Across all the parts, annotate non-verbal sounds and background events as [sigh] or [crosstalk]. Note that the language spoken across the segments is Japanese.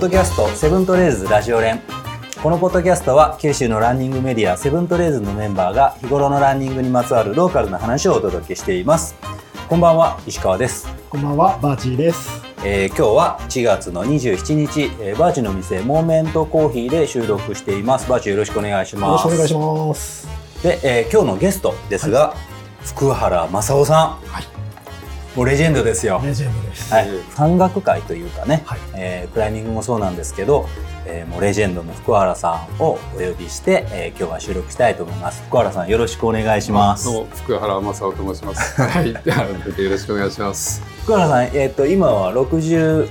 ポッドキャストセブントレーズラジオ連。このポッドキャストは九州のランニングメディアセブントレーズのメンバーが日頃のランニングにまつわるローカルな話をお届けしています。こんばんは石川です、こんばんは、バーチーです。えー今日は4月の27日、えーバーチの店モーメントコーヒーで収録しています。バーチよろしくお願いしよろますしくお願いします。で、えー今日のゲストですが、福原正夫さん、はいもうレジェンドですよ。レジェンドです。はい、山岳会というかね、はい。えークライミングもそうなんですけど、えーもうレジェンドの福原さんをお呼びして、えー今日は収録したいと思います。福原さんよろしくお願いします。どうも福原正夫と申します。[laughs] はい、改めてよろしくお願いします。福原さん、えー、と今は65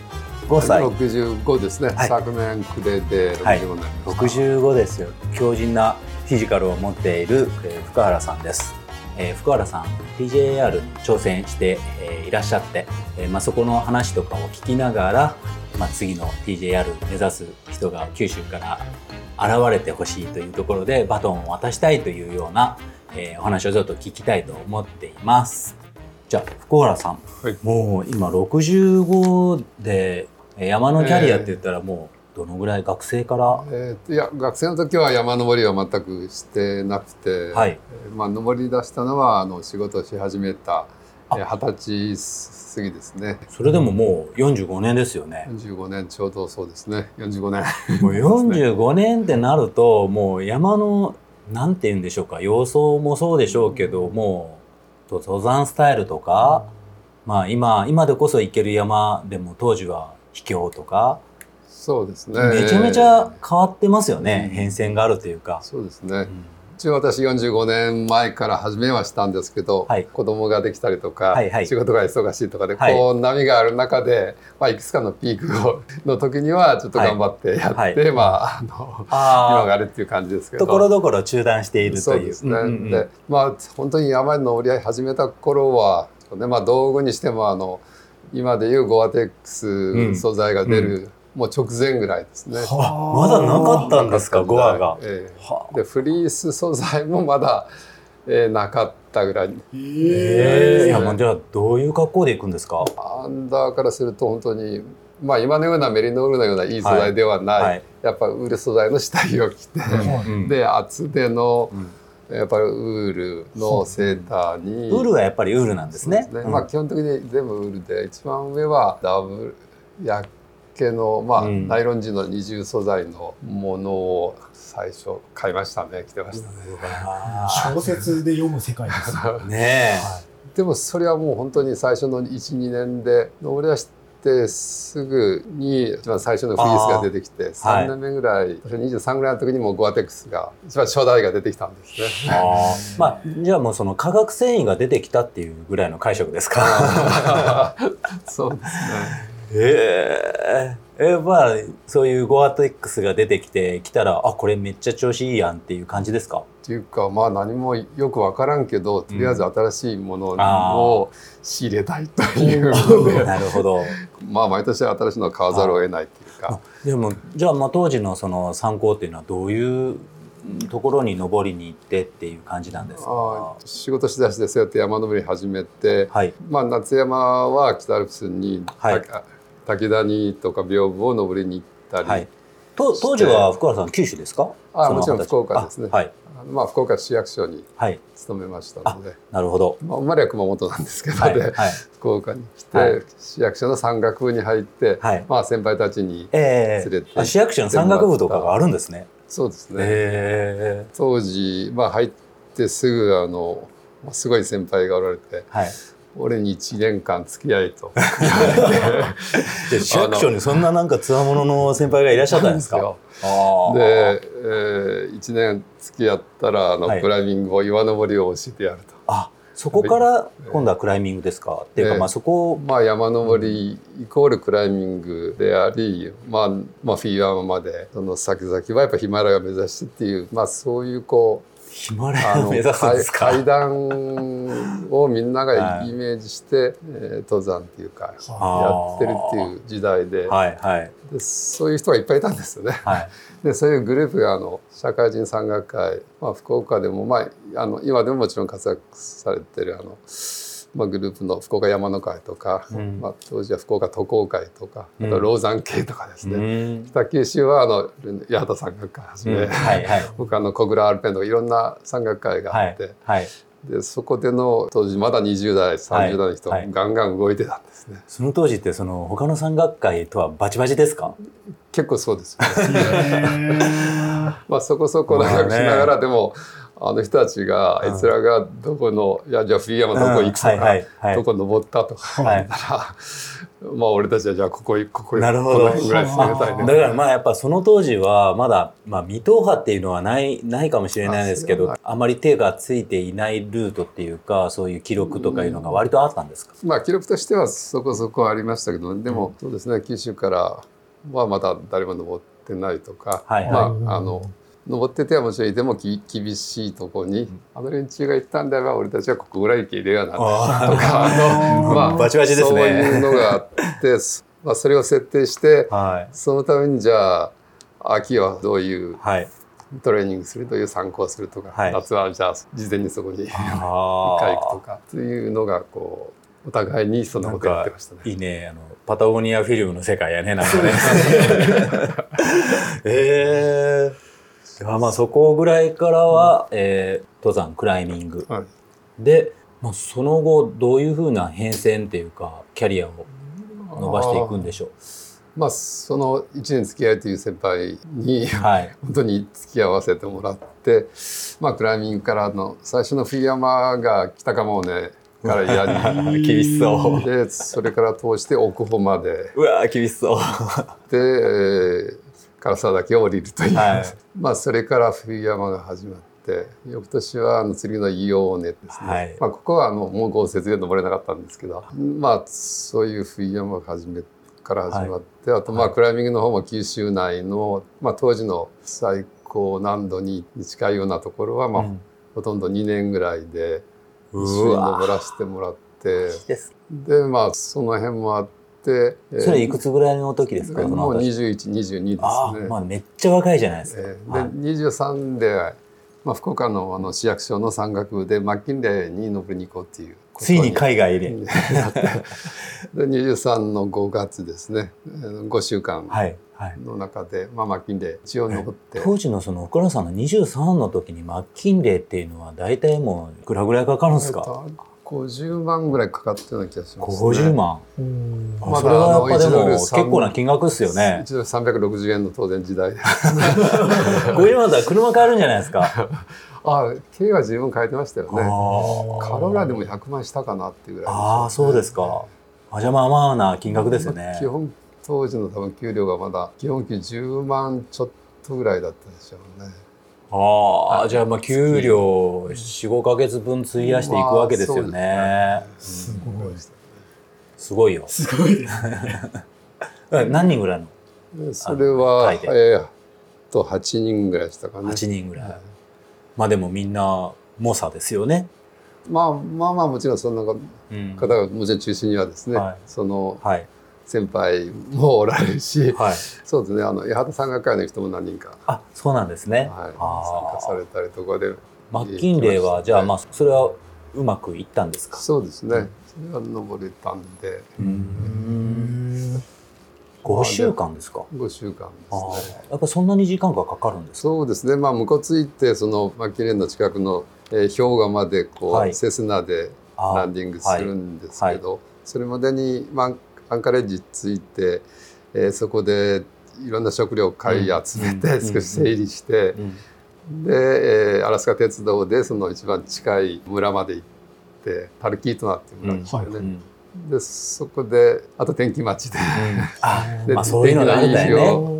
歳。六十五ですね。はい。昨年暮れで六はい。十五になりました。65ですよ。強靭なフィジカルを持っている、えー福原さんです、えー福原さん TJR に挑戦して、えーいらっしゃって、えーまあ、そこの話とかを聞きながら、まあ、次の TJR 目指す人が九州から現れてほしいというところでバトンを渡したいというような、えーお話をちょっと聞きたいと思っています。じゃあ福原さん、はい。もう今65でえー山のキャリアって言ったらもうどのぐらい学生から、えーいや学生の時は山登りは全くしてなくて、はいえーまあ登り出したのはあの仕事をし始めた二十歳過ぎですね。それでももう45年ですよね。45年ちょうどそうですね。45年。もう45年ってなるともう山のなんて言うんでしょうか様相もそうでしょうけどもう登山スタイルとか、まあ今今でこそ行ける山でも当時は秘境とかそうですね。めちゃめちゃ変わってますよね、うん変遷があるというか。そうですね。うん一応私45年前から始めはしたんですけど、はい子供ができたりとか、はいはい仕事が忙しいとかで、はいこう波がある中で、まあ、いくつかのピークをの時にはちょっと頑張ってやって、はいはいまああのあ今があるっていう感じですけど。ところどころ中断しているという。そうですね。うんうんうんでまあ本当に山に登り始めた頃は、ねまあ、道具にしてもあの今でいうゴアテックス素材が出る、もう直前ぐらいですね。あ。まだなかったんですかゴアが。ええ。はあ。でフリース素材もまだ、えーなかったぐらい。え。ー、いえやもうじゃあどういう格好で行くんですか？アンダーからすると本当にまあ今のようなメリノールのようないい素材ではない、はい。やっぱウール素材の下着を着て、うん。で厚手のうん。やっぱりウールのセーターに、ウールはやっぱりウールなんですね。そうまあ基本的に全部ウールで一番上はダブルやけのまあ、うんナイロン地の二重素材のものを最初買いましたね着てましたね。あ小説で読む世界です。ー [laughs] ねでもそれはもう本当に最初の12年で登り出してすぐに一番最初のフリースが出てきて3年目ぐらい、私23ぐらいの時にもうゴアテックスが一番初代が出てきたんですえ。ね。あーまあじゃあもうその化学繊維が出てきたっていうぐらいの解釈ですか？[laughs] そうですね。えええまあそういうゴアテックスが出てきてきたらあこれめっちゃ調子いいやんっていう感じですか？っていうかまあ何もよく分からんけどとりあえず新しいものを仕入れたいというので、[laughs] なるほど。[laughs] まあ毎年新しいのを買わざるを得ないっていうか。でもじゃあまあ当時のその参考っていうのはどういうところに登りに行ってっていう感じなんですか？仕事しだしてそうやって山登り始めて、はいまあ、夏山は北アルプスに、はいた滝谷とか屏風を登りに行ったり、当時は福原さん九州ですか？あもちろん福岡ですね。あはい。まあ、福岡市役所にはい。勤めましたので、なるほど。まあ、生まれは熊本なんですけど、はいではい。福岡に来て、はい。市役所の山岳部に入って、はい。まあ、先輩たちにえ連れてえあ市役所の山岳部とかがあるんですね。そうですね、ええ。当時、まあ、入ってすぐあのまあすごい先輩がおられてはい。俺に1年間付き合いと [laughs] で市役所にそんななんかつわものの先輩がいらっしゃったんですか？で、えー、1年付き合ったらあの、はいクライミングを岩登りを教えてやると。あそこから今度はクライミングですか？っていうかええまあそこをまあ、山登りイコールクライミングであり、まあまあ、フィーアまでその先々はやっぱヒマラヤを目指してっていう、まあ、そういうこうヒマラヤを目指すんですか？階段をみんながイメージして、えー登山っていうかやってるっていう時代ではいはいでそういう人がいっぱいいたんですよね。はい。[laughs] でそういうグループがあの社会人山岳会、まあ、福岡でも、まあ、あの今でももちろん活躍されてるあのまあ、グループの福岡山の会とか、うん。まあ、当時は福岡都工会とかあうん。とローザン系とかですね、うん。北九州はあの八幡山岳会はじめ、うん。はいはい。[laughs] 他の小倉アルペンとかいろんな山岳会がはいあって、はいでそこでの当時まだ20代30代の人、はい。はいガンガン動いてたんですね。その当時ってその他の山岳会とはバチバチですか？結構そうですよね。へ [laughs] まあそこそこ仲良くしながら、でもあの人たちがあいつらがどこのいやじゃあ冬山どこ行くとか、うん。はいはいはい。どこ登ったとかはい言ったら、まあ俺たちはじゃあここ行ここ行なるほど。この辺ぐらい進めたいね。だからまあやっぱその当時はまだ、まあ、未踏破っていうのはないないかもしれないですけどあまり手がついていないルートっていうかそういう記録とかいうのが割とあったんですか、まあ記録としてはそこそこありましたけどでも、そうですね九州からはまだ誰も登ってないとか、はいはい。まああの登っててはもちろんい。てもき厳しいとこに、あの連中が行ったんであれば俺たちはここぐらい行けるようなとあかあのまあバチバチですね。そういうのがあって、[laughs] まあ、それを設定してーはい。そのためにじゃあ秋はどういうはい。トレーニングするどういう参考をするとか、はい。夏はじゃあ事前にそこに一回あ行くとかというのがこうお互いにそんなことやってましたね。いいね。あのパタゴニアフィルムの世界やねなんかね。[laughs] [laughs] ええー、まあそこぐらいからは、えー登山クライミング。はい。で、まあ、その後どういうふうな変遷っていうかキャリアを伸ばしていくんでしょまあその1年付き合いという先輩にうはい。[laughs] 本当に付き合わせてもらって、まあ、クライミングからの最初の冬山が北鎌尾根からやり [laughs] 厳しそう。でそれから通して奥穂まで。うわー厳しそう。で、えー、唐沢岳を降りるという、はい。[laughs] まあそれから冬山が始まって翌年はあの次の硫黄根ですね、はい。まあ、ここはあのもう豪雪で登れなかったんですけどまあそういう冬山が始めから始まって、あとまあクライミングの方も九州内の、まあ、当時の最高難度に近いようなところは、まあうん。ほとんど2年ぐらいで一う緒登らせてもらって。でまあその辺もあって、えーそれいくつぐらいの時ですかもう後。2122ですああね。まあめっちゃ若いじゃないですか、えーはい。で23で、まあ、福岡のあの市役所の山岳部でマッキンレーに登りに行こうっていうついに海外 [laughs] で、で23の5月ですね。5週間はいはい。の中で、まあ、マッキンレー一応登って。当時のその奥原さんの23の時にマッキンレーっていうのは大体もういくらぐらいかかるんですか？50万ぐらいかかったような気がします、ね、50万？ーまだあそれはやっぱで1ドもル結構な金額ですよね。一度360円の当然時代。で50万だったら車買えるんじゃないですか？[laughs] あ軽は十分買えてましたよね。あカロラでも100万したかなっていうぐらいね。あーそうですか。あじゃあまあまあな金額ですよね。基本当時の多分給料がまだ基本給10万ちょっとぐらいだったでしょうね。ああじゃあまあ給料45か月分費やしていくわけですよね,、すごい。すごいよ。すごい。です。[laughs] 何人ぐらいの？でそれはえーと8人ぐらいでしたかね。8人ぐらい、まあでもみんな猛者ですよね、まあまあまあもちろんそんな方うん、がもちろん中心にはですね、はい。そのはい先輩もおられるし、はい。そうですねあの八幡山岳会の人も何人か、あそうなんですね、はい、参加されたりとかでマッキンレーはじゃあまあそれはうまくいったんですか？そうですね。それは登れたんで。うん。5週間ですか？5週間あですね。ー。やっぱそんなに時間がかかるんですか？そうですね、まあ、向こうついてそのマッキンレーの近くの、えー、氷河までこう、はい。セスナでランディングするんですけど、それまでに、まあ、アンカレッジついて、えーそこでいろんな食料を買い集めて、うん。少し整理して、うん。で、えーアラスカ鉄道でその一番近い村まで行ってタルキートナっていう村でしたよね。うんうん。でそこであと天気待ちで。[laughs] あでまあそういうのがあるんだよね。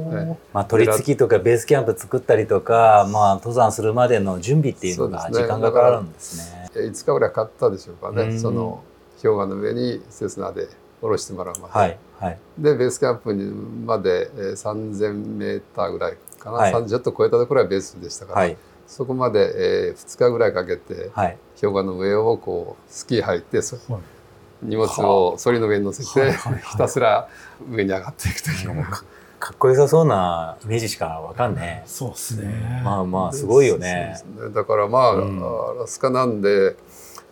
まあ、取り付きとかベースキャンプ作ったりとか、まあ、登山するまでの準備っていうのが時間がかかるんですね。えー5日ぐらいかかったでしょうかね、うん。その氷河の上にセスナで降ろしてもらうまで、はいはい。でベースキャンプにまで、えー、3000メーターぐらいかな、はい。30ちょっと超えたところはベースでしたから、はい。そこまで、え2日ぐらいかけてはい。氷河の上をこうスキー履いてそはい。荷物をそりの上に乗せて、はいはいはい。ひたすら上に上がっていくという。かっこよさそうなイメージしかわかんね。そうですね。え。まあまあすごいよね。ね。だからまあ、うん。アラスカなんで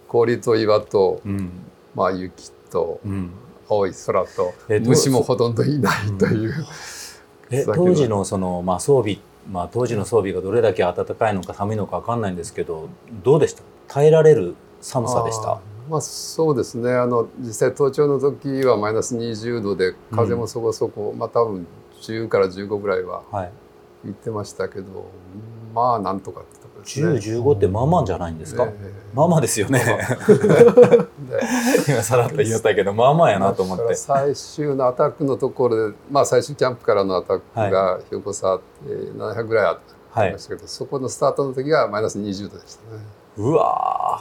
氷と岩と、うん。まあ、雪とうん青い空と虫もほとんどいないという、え当時のその、まあ、装備、まあ、当時の装備がどれだけ暖かいのか寒いのか分かんないんですけどどうでした？耐えられる寒さでした？まあそうですね。あの実際登頂の時はマイナス20度で風もそこそこ、まあ多分10から15ぐらいははい。行ってましたけどまあなんとかってとこですね。1015ってまあまあじゃないんですか、えまあまあですよね。[laughs] 今さらっと言ったけどまあまあやなと思って。最終のアタックのところで、まあ、最終キャンプからのアタックが標高差、えー700ぐらいあはいりましたけど、そこのスタートの時がマイナス20度でしたね。うわ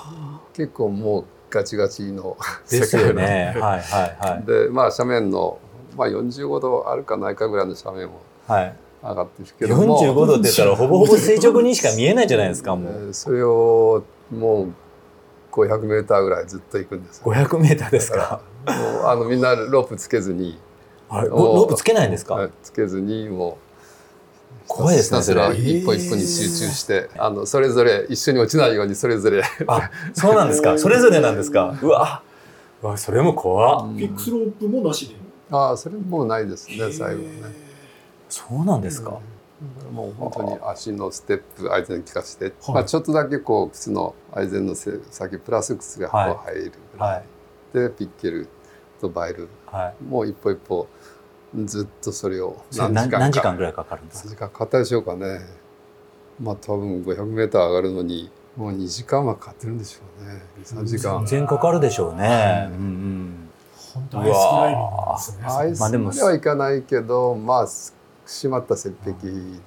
結構もうガチガチのー [laughs] ですよね。は。いはいはい。でまあ斜面の、まあ、45度あるかないかぐらいの斜面もはい上がってる。けども45度って言ったらほぼほぼ垂直にしか見えないじゃないですかもえうーそれをもう500メーターぐらいずっと行くんですよ。500メーターですか？もうあのみんなロープつけずにあれロロープつけないんですか、はいつけずにもう怖いですねそれ。一歩一歩に集中して、あのそれぞれ一緒に落ちないようにそれぞれ。あそうなんですか？[laughs] それぞれなんですか？うわ。うわそれも怖っ。フィックスロープもなしで。ああそれもうないですね最後はねそうなんですか、もう本当に足のステップアイゼン効かして、はい。まあ、ちょっとだけこう靴のアイゼンのせ先プラス靴がこうはい。入る。ぐらい、はい。でピッケルとバイル。はい。もう一歩一歩ずっとそれを何何時間か。何時間ぐらいかかるんですか？何時間かかったでしょうかね。まあ多分500メーター上がるのにもう2時間はかかってるんでしょうね。3時間。全然かかるでしょうね、うんうんうん。本当アイスクライミングですね。アイスまあでもまではいかないけどまあ閉まった雪壁で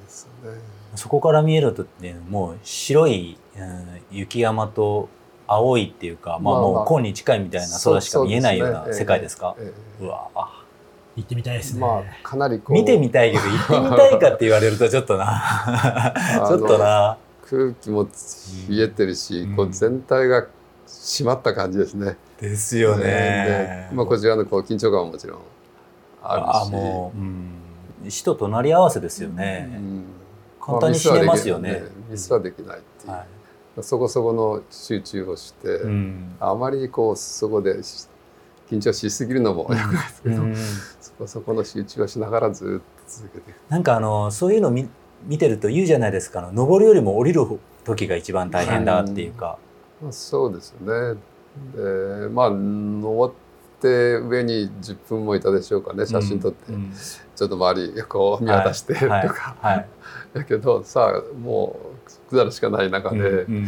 すよね。そこから見えるとねもう白い、うん雪山と青いっていうか、まあ、もう紺に近いみたいな空しか見えないような世界ですか？えうわ行ってみたいですね。まあかなりこう。見てみたいけど行ってみたいかって言われるとちょっとな。[laughs] ちょっとな。空気も冷えてるし、うん。こう全体が締まった感じですね。ですよね。でまあ、こちらのこう緊張感ももちろんあるし。あもう、うん、死と隣り合わせですようね、ん。簡単に死ねますよね,、ミスはできない。っていう、はそこそこの集中をして、いうん。あまりこうそこでし緊張しすぎるのも良くないですけど、うん。そこそこの集中をしながらずっと続けていく。なんかあのそういうの見見てると言うじゃないですか。登るよりも降りる時が一番大変だっていうか、まあ、そうですよね。でまあ登って上に10分もいたでしょうかね写真撮って、うんちょっと周りこう見渡してとか、はい。はい。だけどさあもう下るしかない中で、うんうん。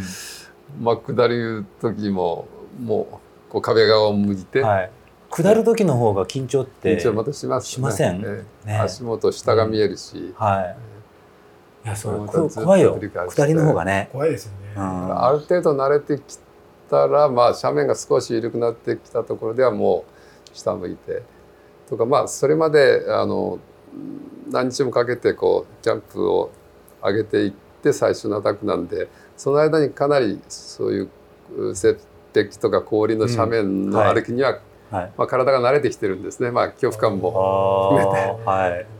まあ下る時ももうこう壁側を向いて、はい、下る時の方が緊張って緊張またしますしません？ええ。ね。足元下が見えるし、はい。いやそれ怖いよ。下りの方がね、怖いですよね。うん。ある程度慣れてきたら、まあ、斜面が少し緩くなってきたところではもう下向いてとかまあそれまであの何日もかけてこうジャンプを上げていって最初のアタックなんでその間にかなりそういう雪壁とか氷の斜面の歩きには、はい。まあ、体が慣れてきてるんですね、まあ、恐怖感もあ含めて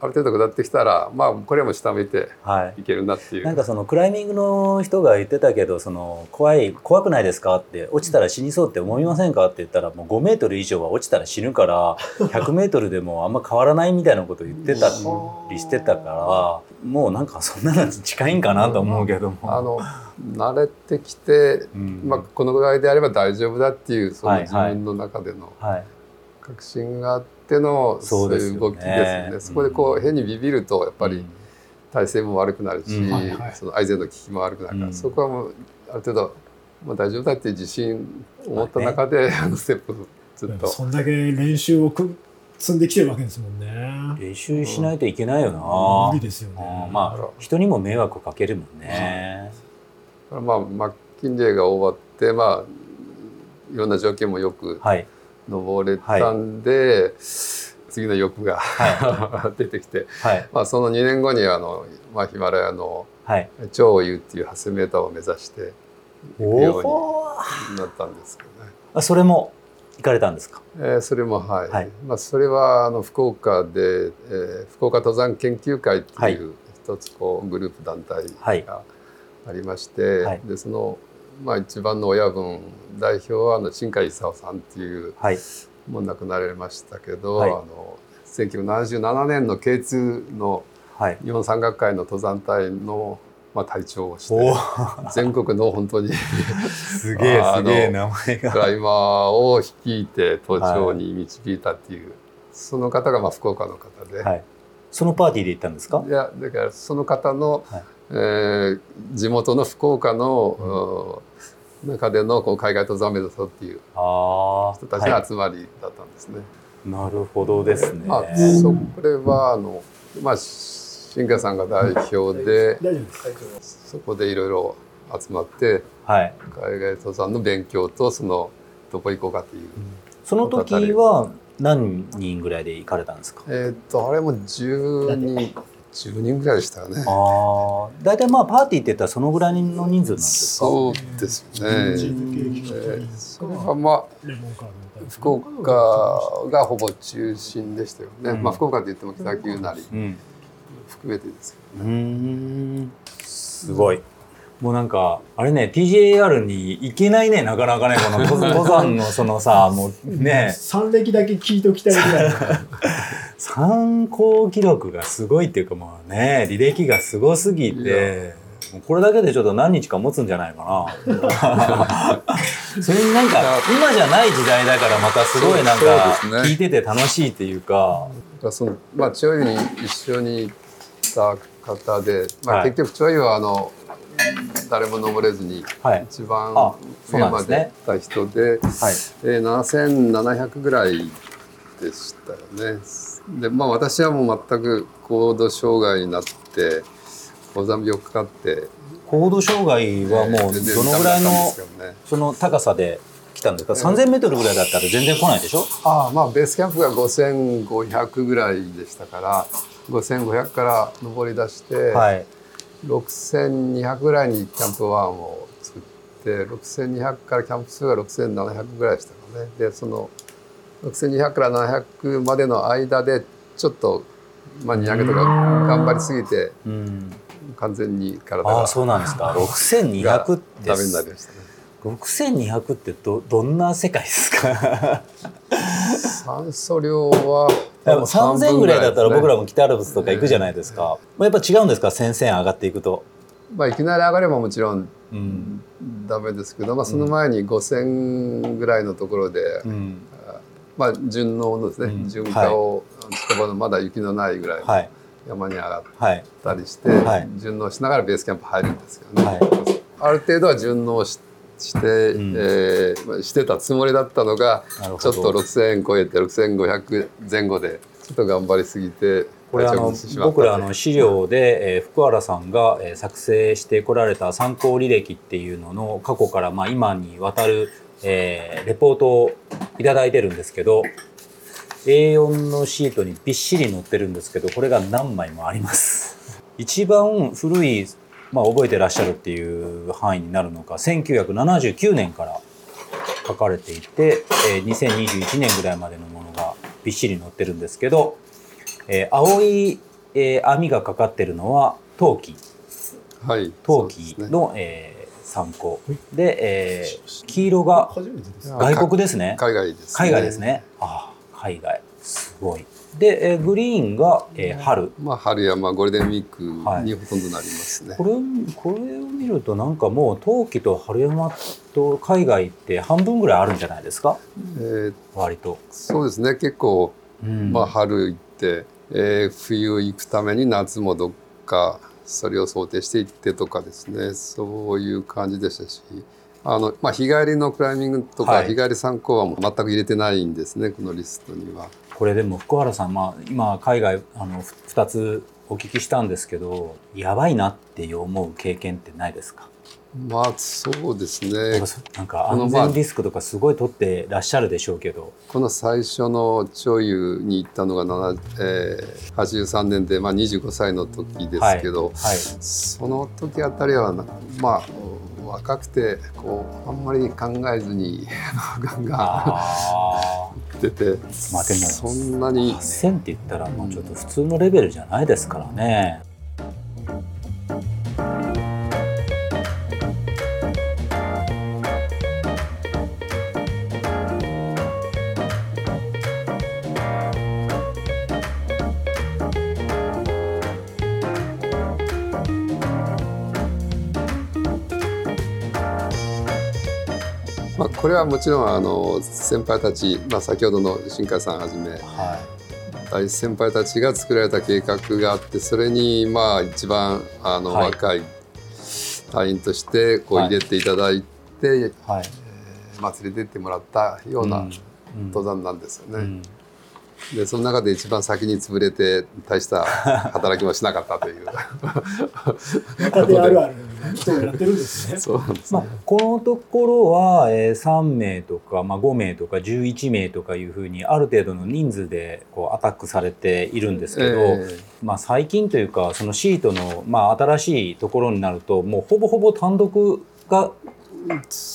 ある程度下ってきたらまあこれも下向いてはいいけるなっていう。なんかそのクライミングの人が言ってたけどその怖い怖くないですかって落ちたら死にそうって思いませんかって言ったらもう5メートル以上は落ちたら死ぬから [laughs] 100メートルでもあんま変わらないみたいなこと言ってたりしてたからもうなんかそんなのに近いんかなと思うけども。あの慣れてきてうんまあ、このぐらいであれば大丈夫だっていうそのはい自分の中でのはい確信があってうですよね。いう動きですよね。そこでこう変にビビるとやっぱり体勢も悪くなるし、うん。はいはい。そのアイゼンの効きも悪くなるから、うん。そこはもうある程度、まあ、大丈夫だって自信を持った中で、あのステップをずっと。そんだけ練習をく積んできてるわけですもんね。練習しないといけないよな、無理ですよあねー。まあ人にも迷惑かけるもんね、まあ、マッキンレーが終わって、まあ、いろんな条件もよくはい登れたんで、次の欲が、は [laughs] 出てきて、はい。まあ、その2年後にあの、まあ、ヒマラヤのはい。超優っていう8,000メーターを目指して行くようになったんですけどね。あそれも行かれたんですか？えーそれもはい、はい。まあ、それはあの福岡で、えー福岡登山研究会っていう一つこうグループ団体はい。がありまして、はい。でそのまあ、一番の親分代表はあの新海勲さんっていう、はい。もう亡くなられましたけど、はい。あの1977年の K2 のはい。日本山岳会の登山隊の、まあ、隊長をしおてー。全国の本当に [laughs] すげえすげえ名前が。クライマーを率いて登頂に導いたっていう、その方がまあ福岡の方で、はい。そのパーティーで行ったんですか？いやだからその方の、はいえー地元の福岡の、うん中でのこう海外登山を目指そうっていうああ人たちの集まりだったんですね。なるほどですね。まあ、そこれはあの、まあ、新海さんが代表で大丈夫です。そこでいろいろ集まってはい。海外登山の勉強とそのどこ行こうかっていう。その時は何人ぐらいで行かれたんですか？えーっとあれも10人？10人ぐらいでしたかね。ああ大体まあパーティーって言ったらそのぐらいの人数なんですか？そうですよね。えーそれはまあ。福岡がほぼ中心でしたよね。うんまあ福岡って言っても北九なりうん含めてですけうどね。んすごいもうなんかあれね TJR に行けないねなかなかねこの登登山のそのさもうね。三歴だけ聞いときたいぐらいの。[laughs] 参考記録がすごいっていうかもうね履歴がすごすぎてもうこれだけでちょっと何日か持つんじゃないかな。[laughs] それになんか今じゃない時代だからまたすごいなんか聞いてて楽しいっていうか。そのまあチョイに一緒に行った方で、まあ、はい。結局チョイはあの誰も登れずにはい。一番上まんで行った人で、はい。えー、7700ぐらいでしたよね。でまあ私はもう全く高度障害になって高山病かかって高度障害はもうどのぐらいのその高さで来たんですか？3000メートルぐらいだったら全然来ないでしょ？ああまあベースキャンプが5500ぐらいでしたから5500から登り出して、はい6200ぐらいにキャンプ1を作って6200からキャンプ2が6700ぐらいでしたかね。でその6200から700までの間でちょっと、まあ、200とか頑張りすぎてうん。完全に体がああそうなんですか。6200ってダメになりましたね。6200ってどどんな世界ですか？[laughs] 酸素量は3000ぐらいだったら僕らも、も北アルプスとか行くじゃないですか、まあ、やっぱ違うんですか？1000上がっていくと、まあ、いきなり上がればもちろんうん。ダメですけど、まあ、その前に5000ぐらいのところで、うん、まあ、順応のですね、うん。順化を近場のまだ雪のないぐらいのはい。山に上がっはいたりして、はい。順応しながらベースキャンプ入るんですけどね、はい。ある程度は順応しして、ん。えーまあしてたつもりだったのがちょっと6000超えて6500前後でちょっと頑張りすぎてこれあの僕らの資料で、えー福原さんが、えー作成してこられた参考履歴っていうのの過去からまあ今にわたる、えーレポートをいただいてるんですけど A4 のシートにびっしり載ってるんですけどこれが何枚もあります。一番古い、まあ、覚えてらっしゃるっていう範囲になるのか。1979年から書かれていて、えー2021年ぐらいまでのものがびっしり載ってるんですけど、えー青い、えー網がかかってるのは陶器。はい。陶器の、えー参考。で、えー黄色が外国ですね。海外です、ね、海外ですね。ああ海外。すごいで、えーグリーンが、えー春。まあ春山ゴールデンウィークはい。にほとんどなりますね、これこれを見るとなんかもう陶器と春山と海外って半分ぐらいあるんじゃないですか？えー割と、そうですね。結構うん。まあ、春行って、えー冬行くために夏もどっかそれを想定して行ってとかですね。そういう感じでしたし。あの、まあ、日帰りのクライミングとか、はい。日帰り参考はもう全く入れてないんですねこのリストには。これでも福原さん、まあ、今海外あのふ2つお聞きしたんですけどやばいなって思う経験ってないですか？まあそうですね。なんか安全リスクとかすごい取ってらっしゃるでしょうけど、この最初の潮湯に行ったのが、7えー83年で、まあ、25歳の時ですけど、はい、その時あたりはなまあ若くてこうあんまり考えずにガンガンあ出て、まあでもそんなあに8000って言ったらもうちょっと普通のレベルじゃないですからね。これはもちろんあの先輩たち、まあ、先ほどの新海さんはじめ、はい、大先輩たちが作られた計画があってそれにまあ一番あの、若い隊員としてこう入れていただいて、はい。はい、えー、まあ、連れてってもらったような登山なんですよね。うんうんでその中で一番先に潰れて大した [laughs] 働きもしなかったという。若手あるある人がやってるんですね。そうなんです、ね、まあ、このところは、えー、3名とか、まあ、5名とか11名とかいうふうにある程度の人数でこうアタックされているんですけど、えー、まあ、最近というかそのシートの、まあ、新しいところになるともうほぼほぼ単独が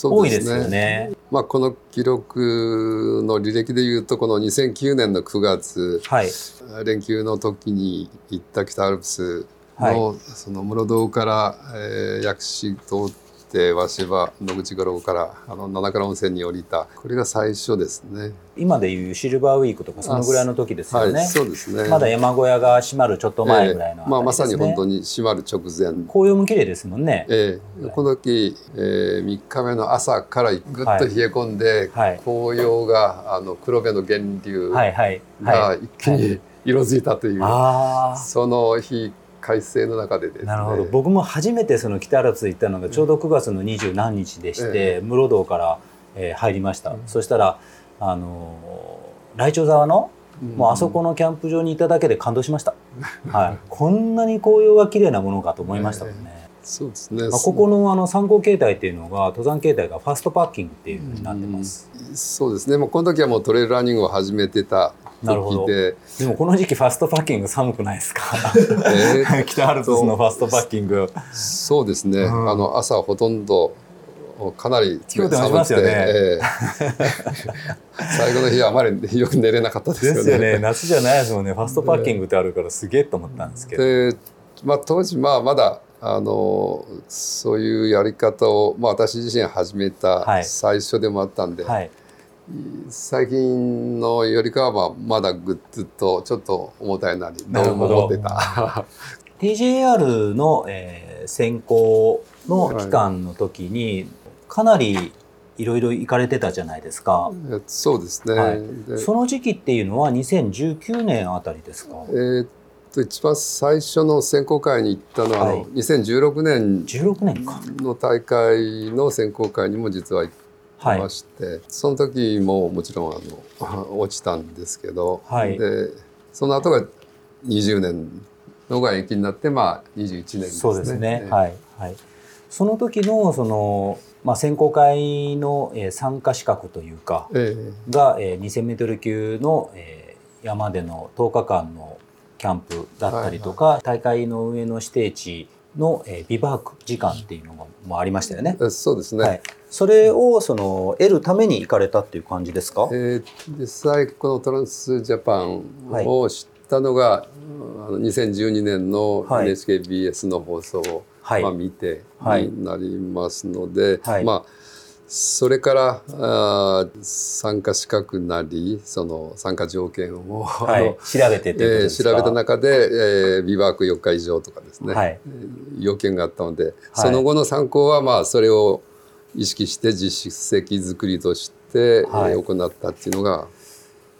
多いですよね。まあ、この記録の履歴でいうとこの2009年の9月、はい、連休の時に行った北アルプスの,、はい、その室堂から、えー、薬師通って鷲場野口五郎からあの七倉温泉に降りた。これが最初ですね。今でいうシルバーウィークとかそのぐらいの時ですよね、はい、そうですね。まだ山小屋が閉まるちょっと前ぐらいの、ね、まあ、まさに本当に閉まる直前。紅葉も綺麗ですもんね。ええこの時、えー、3日目の朝からぐっと冷え込んで、はい、紅葉があの黒部の源流が一気に色づいたという、その日快晴の中でですね。なるほど。僕も初めてその北アルプス行ったのがちょうど9月の二十何日でして、うん、室堂から、えー、入りました、うん、そしたらあの来鳥沢のもうあそこのキャンプ場にいただけで感動しました、[laughs] はい、こんなに紅葉が綺麗なものかと思いましたもんね、そうですね。まあ、ここのあの参考形態っていうのが登山形態がファストパッキングっていうふうになってます。うそうですね。もうこの時はもうトレイルランニングを始めてたなるほど。でもこの時期ファストパッキング寒くないですか？えー、[laughs] 北アルプスのファストパッキング。そうですね。うん、あの朝ほとんどかなり寒くて、ねえー、[laughs] 最後の日はあまりよく寝れなかったですよね。ですよね。夏じゃないですもんね。ファストパッキングってあるからすげえと思ったんですけど。で、まあ当時まあまだあのそういうやり方を、まあ、私自身始めた最初でもあったんで、はいはい、最近のよりかはまだぐっとちょっと重たいなりどう思ってた。TJR の、えー、選考の期間の時に、かなりいろいろ行かれてたじゃないですか。そうですね、はい、その時期っていうのは2019年あたりですか？えーと一番最初の選考会に行ったのは、はい、2016年の大会の選考会にも実は行ってまして、はい、その時ももちろんあの [laughs] 落ちたんですけど、はい、でその後が20年のが延期になってまあ21年ですね。そうですね、はい、はい、その時のそのまあ、選考会の、えー、参加資格というか、ええ。ー、2000m 級の、えー、山での10日間のキャンプだったりとか、はいはい、大会の上の指定地の、えー、ビバーク時間っていうのもありましたよね。そうですね。はい、それをその得るために行かれたっていう感じですか？えー、実際このトランスジャパンを知ったのが、はい、あの2012年の NHKBS の放送を、はい、まあ見てになりますので、はい、まあ。それからあ参加資格なりその参加条件を、はい、調べてえー、調べた中で、えー、ビバーク4日以上とかですね、はい、要件があったので、はい、その後の参考はまあそれを意識して実績作りとして、はい、えー、行ったっていうのが、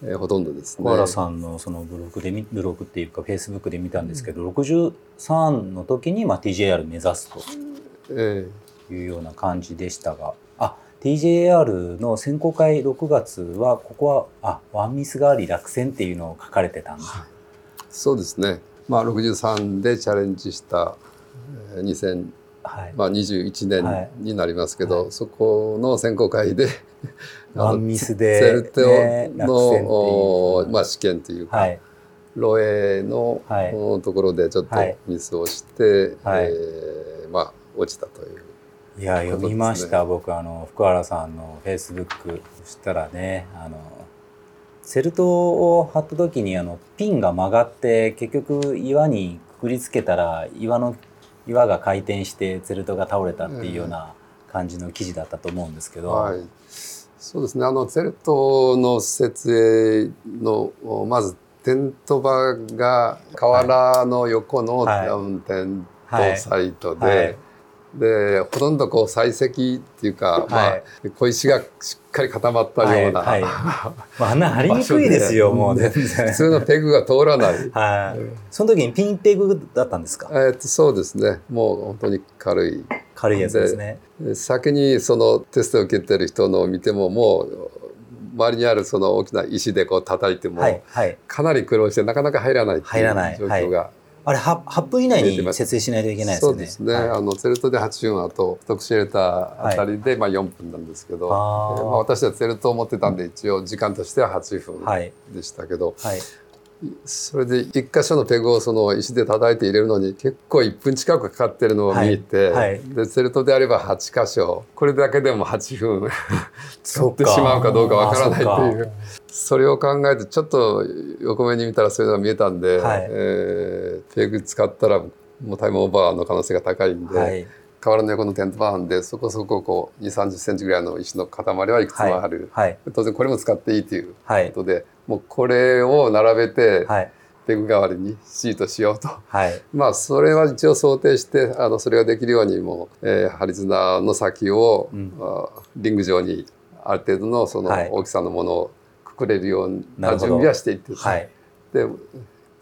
えー、ほとんどですね。小原さんのそのブログでブログっていうかフェイスブックで見たんですけど、うん、63の時にまあ TJR 目指すというような感じでしたが。あ TJR の選考会6月はここはあワンミスがあり落選っていうのを書かれてたんだ、はい、そうですね。まあ63でチャレンジした2000、はい。まあ、21年になりますけど、はい、そこの選考会で [laughs] ワンミスで、セルテオの、まあ、試験というか、はい、ロエの、ところでちょっとミスをして、はい、えー、まあ、落ちたという。いや読みました、ね、僕あの福原さんのフェイスブックそしたらねあのセルトを貼った時にあのピンが曲がって結局岩にくくりつけたら岩の岩が回転してセルトが倒れたっていうような感じの記事だったと思うんですけど。はい。そうですね。あのゼルトの設営のまずテント場が河原の横のテントサイトで、でほとんどこう採石っていうか、まあ、小石がしっかり固まったような、はいはい、まあ、あんな張りにくいですよもう全然。普通のペグが通らない、はい、その時にピンペグだったんですか？えー、っとそうですね。もう本当に軽い。軽いやつですね。先にそのテストを受けてる人のを見てももう周りにあるその大きな石でこう叩いても、はいはい、かなり苦労してなかなか入らないっていう状況があれ 8, 8分以内に設営しないといけないですね。そうですね。はい、あのツェルトで8分あと特殊エレターあたりで、まあ4分なんですけど、あえー、まあ私はツェルトを持ってたんで一応時間としては8分でしたけど、はい、それで一箇所のペグをその石で叩いて入れるのに結構1分近くかかってるのを見て、はい。はい、でツェルトであれば8箇所これだけでも8分 [laughs] 使ってしまうかどうかわからないっていうそれを考えてちょっと横目に見たらそういうのが見えたんで、はい、えー、ペグ使ったらもうタイムオーバーの可能性が高いんで。はい。河原の横のテントバーンでそこそここう2 3 0センチぐらいの石の塊はいくつもある、はい。はい、当然これも使っていいということで、はい、もうこれを並べて、ペグ代わりにシートしようと、まあそれは一応想定してあのそれができるようにもう、えー、針綱の先を、うん、リング状にある程度のその大きさのものをくくれるような準備はしていってで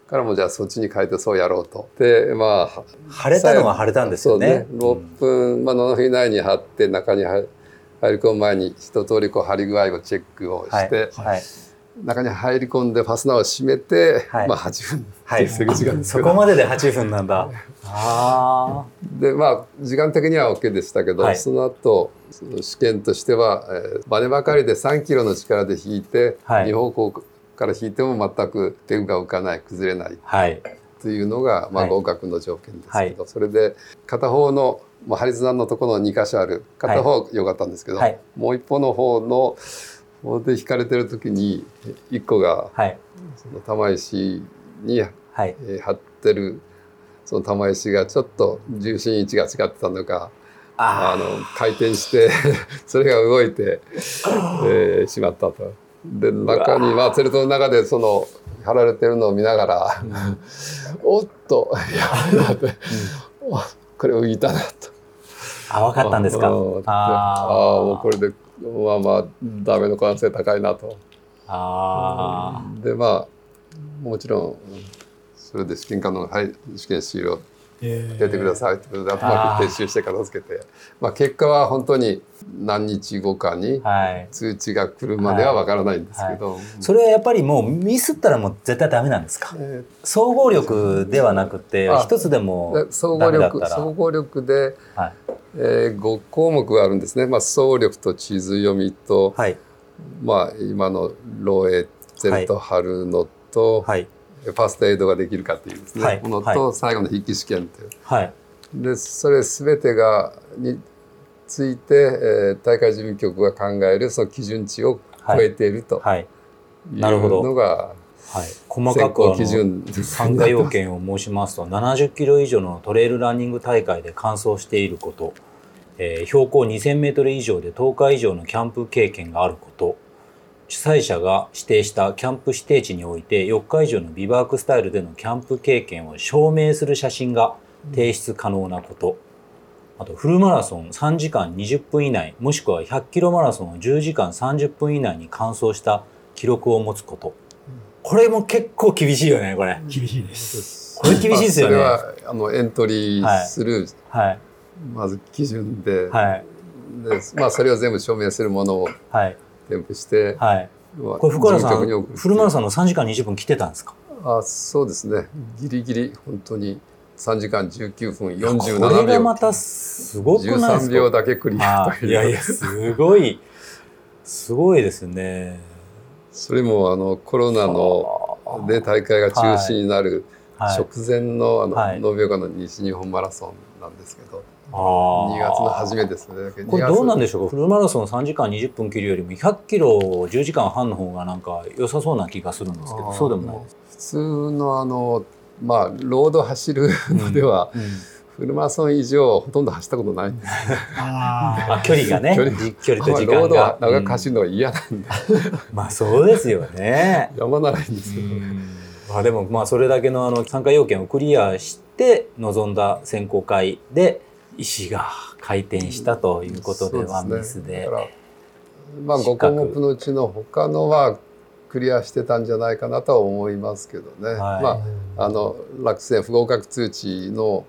からもじゃあそっちに変えてそうやろうと。でまあ晴れたのは晴れたんですよね。ね。6分、まあ、7分以内に貼って中に入り込む前に一通りこう張り具合をチェックをして、はいはい、中に入り込んでファスナーを閉めて、はい、まあ8分はい、そこまでで8分なんだ。[laughs] あでまあ時間的には OK でしたけど、その後試験としては、えー、バネばかりで3キロの力で引いて、はい、2方向から引いても全くペグが浮かない崩れない、はい、というのが、まあ、合格の条件ですけど、はい、それで片方のもう針綱のところの2箇所ある片方良かったんですけど、はい、もう一方の方の方で引かれてる時に1個が、その玉石に、はい。えー、張ってるその玉石がちょっと重心位置が違ってたのかあの回転して [laughs] それが動いて、えー、しまったと。で中にまあツェルトの中でその貼られてるのを見ながら、おっとやばいなって、これ浮いたなと。あ分かったんですか？ああもうこれでまあまあダメの可能性高いなと。あでまあもちろんそれで試験官の、はい、試験終了出てくださいってことで頭撤収して片付けて。まあ、結果は本当に何日後かに通知が来るまではわからないんですけど、はい。はい、それはやっぱりもうミスったらもう絶対ダメなんですか、えー、総合力ではなくて一つでも総合力総合力で、はい、えー、5項目があるんですね、まあ、総力と地図読みと、はい、まあ、今の漏洩ゼルト貼るのと、はいファーストエイドができるかっていうですね、はい、ものと最後の筆記試験という、はい、でそれ全てがについて、えー、大会事務局が考えるその基準値を超えているとい。うのが、はい、細かく基準参加要件を申しますと70キロ以上のトレイルランニング大会で完走していること、えー、標高2000メートル以上で10日以上のキャンプ経験があること主催者が指定したキャンプ指定地において4日以上のビバークスタイルでのキャンプ経験を証明する写真が提出可能なこと、あとフルマラソン3時間20分以内もしくは100キロマラソンを10時間30分以内に完走した記録を持つこと。これも結構厳しいよねこれ。厳しいです。これ厳しいですよね、まあ、それはあのエントリーする、はい、はい、まず基準で,、はい、でまあそれを全部証明するものを、はい添付して、はい、これ福原さんフルマラソンの3時間20分来てたんですか？あそうですね。ギリギリ本当に3時間19分47秒。これがまたすごくないですか？13秒だけクリアという。いやいやすごい。すごいですね。それもあのコロナので大会が中止になる直前のあの延岡の西日本マラソンなんですけど2月の初めですね。これどうなんでしょう？かフルマラソン3時間20分切るよりも100キロ10時間半の方がなんか良さそうな気がするんですけどそうでもない普通のあのまあロード走るのでは、うんうん。フルマラソン以上ほとんど走ったことないんです、あ距離がね距離。距離と時間が、ロードは長く走るのは嫌なんで、うん、まあそうですよね。山ならいいんですけど、まあ、でもまあそれだけのあの参加要件をクリアして臨んだ選考会で石が回転したということで、ワンミスで。まあ、5項目のうちの他のはクリアしてたんじゃないかなとは思いますけどね。はい、まあ、あの落選不合格通知の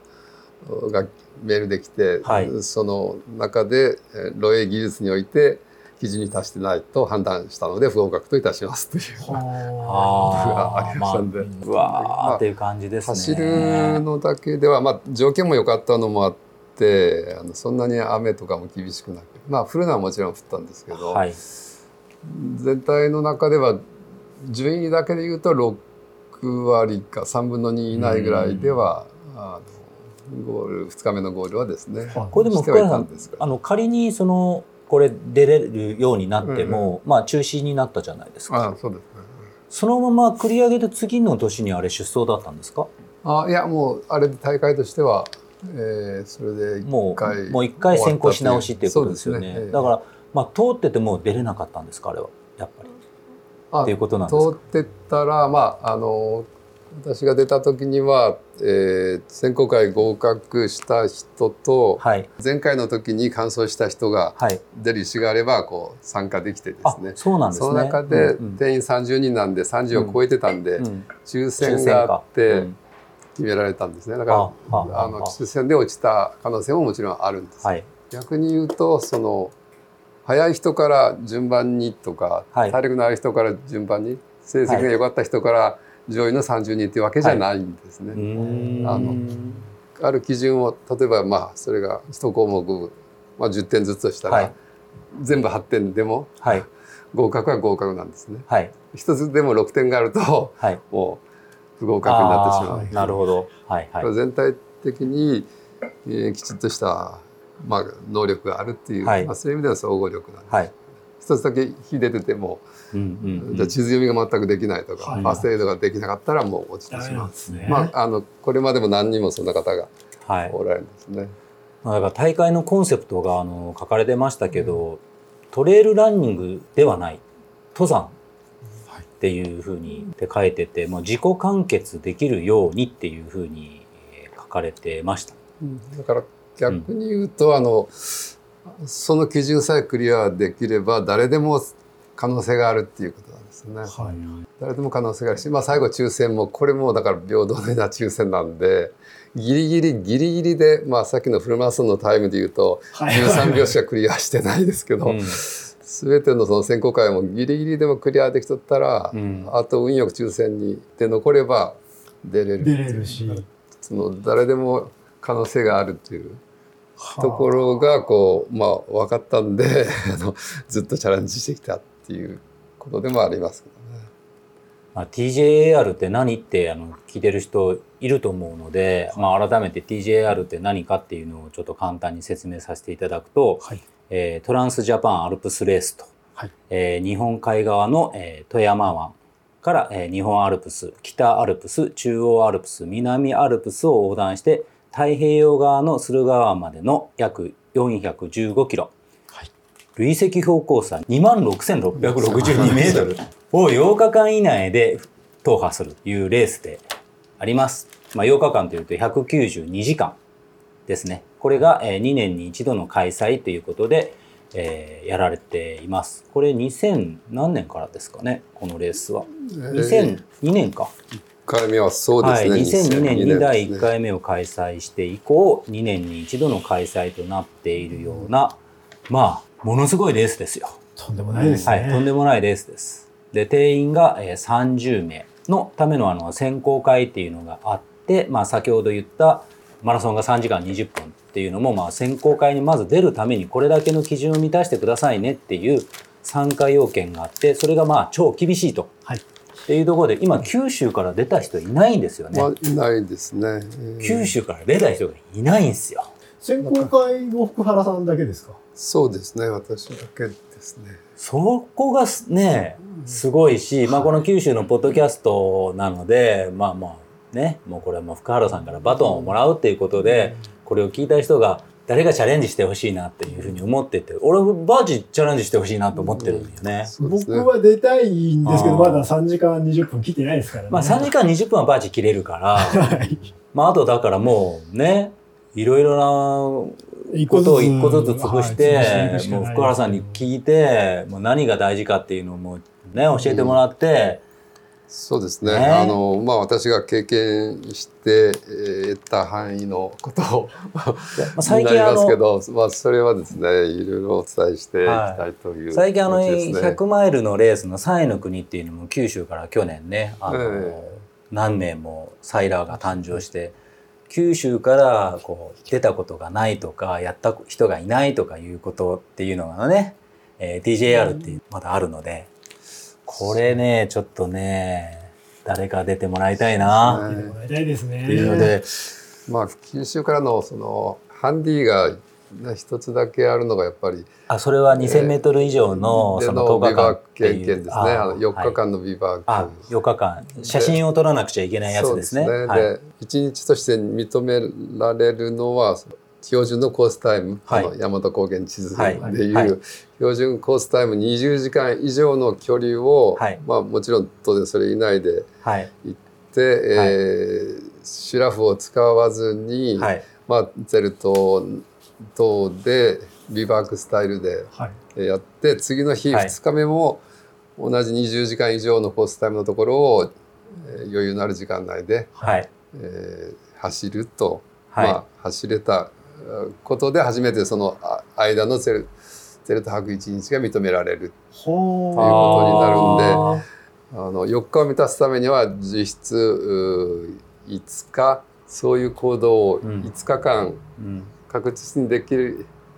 がメールできて、はい、その中で漏洩技術において基準に達してないと判断したので不合格といたしますというあありましたんで、まあ、うわーっていう感じですね。走るのだけでは、まあ、条件も良かったのもあってあのそんなに雨とかも厳しくなくまあ降るのはもちろん降ったんですけど、はい、全体の中では順位だけで言うと6割か3分の2以内ぐらいでは、あのゴール2日目のゴールはですね、これでも福原さんあの仮にそのこれ出れるようになっても、うん、まあ中止になったじゃないですか。あそうですね。そのまま繰り上げて次の年にあれ出走だったんですか？あいやもうあれ大会としては、えー、それでもうもう一回先行し直しっていうことですよね。ね。だから、まあ、通ってても出れなかったんですかあれは。やっぱり。っていうことなんですか？通ってたらまああの私が出た時には、えー、選考会合格した人と、はい、前回の時に完走した人が出る意思があればこう参加できてですね。そうなんですね。その中で定員30人なんで30を超えてたんで、うん、抽選があって決められたんですね。だからあの抽選で落ちた可能性ももちろんあるんです、はい、逆に言うとその早い人から順番にとか、はい、体力のある人から順番に成績が良かった人から、はい上位の30人というわけじゃないんですね。はい、あのある基準を例えばまあそれが1項目、まあ、10点ずつとしたら、はい、全部8点でも、はい、[laughs] 合格は合格なんですね。はい、1つでも6点があると、はい、もう不合格になってしまう。なるほど、はいはい、全体的に、えー、きちっとした、まあ、能力があるっていう、はい、まあ、そういう意味では総合力なんです。はい、一つだけ秀でててもうんうん、じゃあ地図読みが全くできないとか、はい、ファーストエイドができなかったらもう落ちてしまう、ね、まあ、あのこれまでも何人もそんな方がおられるんですね。はい、だから大会のコンセプトがあの書かれてましたけど、うん、トレイルランニングではない。登山っていうふうにって書いてて、もう自己完結できるようにっていうふうに書かれてました。うん、だから逆に言うと、うん、あのその基準さえクリアできれば誰でも可能性があるっていうことなんですね。はい、誰でも可能性があるし、まあ、最後抽選もこれもだから平等な抽選なんでギリギリギリギリで、まあ、さっきのフルマラソンのタイムでいうと13秒しかクリアしてないですけど。うん全てのその選考会もギリギリでもクリアできとったら、うん、あと運よく抽選にで残れば出れる出れるし。その誰でも可能性があるっていう。ところがこうまあ分かったんで [laughs] ずっとチャレンジしてきたっていうことでもありますけどね。まあ、TJAR って何ってあの聞いてる人いると思うので、まあ、改めて TJAR って何かっていうのをちょっと簡単に説明させていただくと、はい、えー、トランスジャパンアルプスレースと、はい、えー、日本海側の、えー、富山湾から、えー、日本アルプス北アルプス中央アルプス南アルプスを横断して太平洋側の駿河湾までの約415キロ。累積標高差2万6662メートル。を8日間以内で踏破するというレースであります。まあ、8日間というと192時間ですね。これが2年に一度の開催ということで、えー、やられています。これ2000何年からですかね、このレースは。2002年か。1回目はそうですね。はい、2002年に第1回目を開催して以降、2年に一度の開催となっているような、まあ、ものすごいレースですよ。とんでもないですね。はい、とんでもないレースです。で、定員が30名のためのあの選考会っていうのがあって、まあ先ほど言ったマラソンが3時間20分っていうのも、まあ選考会にまず出るためにこれだけの基準を満たしてくださいねっていう参加要件があって、それがまあ超厳しいと。はい。っていうところで今九州から出た人いないんですよね。まあ、いないですね、えー、九州から出た人がいないんですよ。選考会も福原さんだけですか？そうですね私だけですねそこがねすごいし、まあ、この九州のポッドキャストなのでまあまあねもうこれはもう福原さんからバトンをもらうっていうことでこれを聞いた人が誰がチャレンジしてほしいなっていうふうに思ってて俺バージチャレンジしてほしいなと思ってるんだよね、うん、僕は出たいんですけどまだ3時間20分切ってないですからね。まあ3時間20分はバージ切れるから、はい、まああとだからもうねいろいろなことを一個ずつ尽くして、もう福原さんに聞いて、もう何が大事かっていうのをもうね、教えてもらって、そうですね。ね。あのまあ私が経験してえー得た範囲のことをになりますけど、まあそれはですね、いろいろお伝えしていきたいという、最近あの、気持ちですね。100マイルのレースの3位の国っていうのも九州から去年ね、あの、え何名もサイラーが誕生して、九州からこう出たことがないとか、やった人がいないとかいうことっていうのがね、えー DJR っていうまだあるので、これね、ちょっとね、誰か出てもらいたいな。出てもらいたいですね。っていうので、まあ九州からのそのハンディがね一つだけあるのがやっぱりあ、それは2000メートル以上のでその10日ビバーク間。経験ですね。あの4日間のビバーク。あ、4日間。写真を撮らなくちゃいけないやつですね。そうですね。はいで一日として認められるのは標準のコースタイム、はいあの大和高原地図ではいいう、はい標準コースタイム20時間以上の距離を、はいまあもちろん当然それ以内ではい。行って、えーシュラフを使わずに、はい。まあゼルト等でビバークスタイルではい。やって次の日はい2日目も同じ20時間以上のコースタイムのところを、えー余裕のある時間内で、はい。えー走ると、はい。まあ、走れたえーことで初めてそのあ間のゼルゼルト泊1日が認められるほということになるんで。あの4日を満たすためには実質うー5日そういう行動をうん5日間うん。確実にでき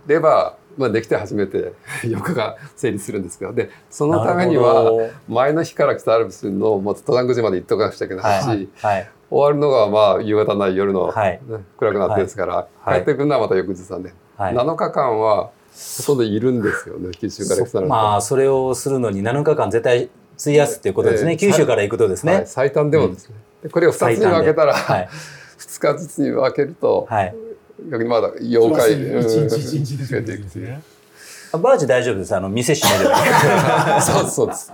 れば、まあ、できて初めて [laughs] 4日が成立するんですけどでそのためになは前の日から北アルプスのもう登山口まで行っとかなくちゃいけないし、はい。はい。終わるのがまあ夕方なり夜の、はいね暗くなってですから、はい帰ってくるのはまた翌日なんで、はい。7日間はほとんどいるんですよね九州から行くとなると。まあ、それをするのに7日間絶対費やすっていうことですね。ええ九州から行くとですね。はい最短でもですね、でこれを2つに分けたら、はい。2日ずつに分けると、はい。逆にまだう。8日一日一日で増えていくですね。あバージ大丈夫です。あの、店閉めれば。[laughs] そうそうです。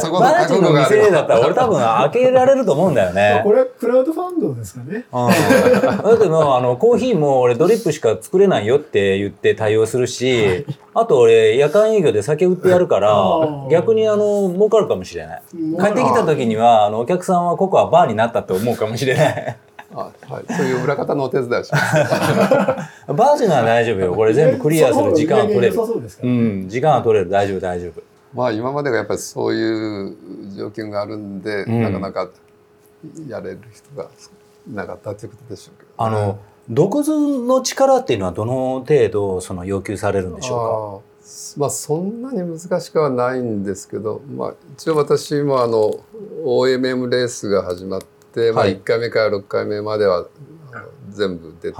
そこのバージの店だる。ったら俺多分開けられると思うんだよね。[laughs] これクラウドファンドですかね。うん、[laughs] だってもうあのコーヒーも俺ドリップしか作れないよって言って対応するし、あと俺夜間営業で酒売ってやるから逆にあの儲かるかもしれない。帰ってきた時にはあのお客さんはここはバーになったって思うかもしれない。あはい、そういう裏方のお手伝いをします。[laughs] バージンは大丈夫よ。これ全部クリアする時間は取れるうん、時間は取れる。大丈夫、大丈夫。まあ今までがやっぱりそういう条件があるんで、うんなかなかやれる人がいなかったということでしょうけど、あの、毒図の力っていうのはどの程度その要求されるんでしょあーまあそんなに難しくはないんですけど、まあ、一応私もあの OMM レースが始まって、まあ、はい1回目から6回目までは全部出て。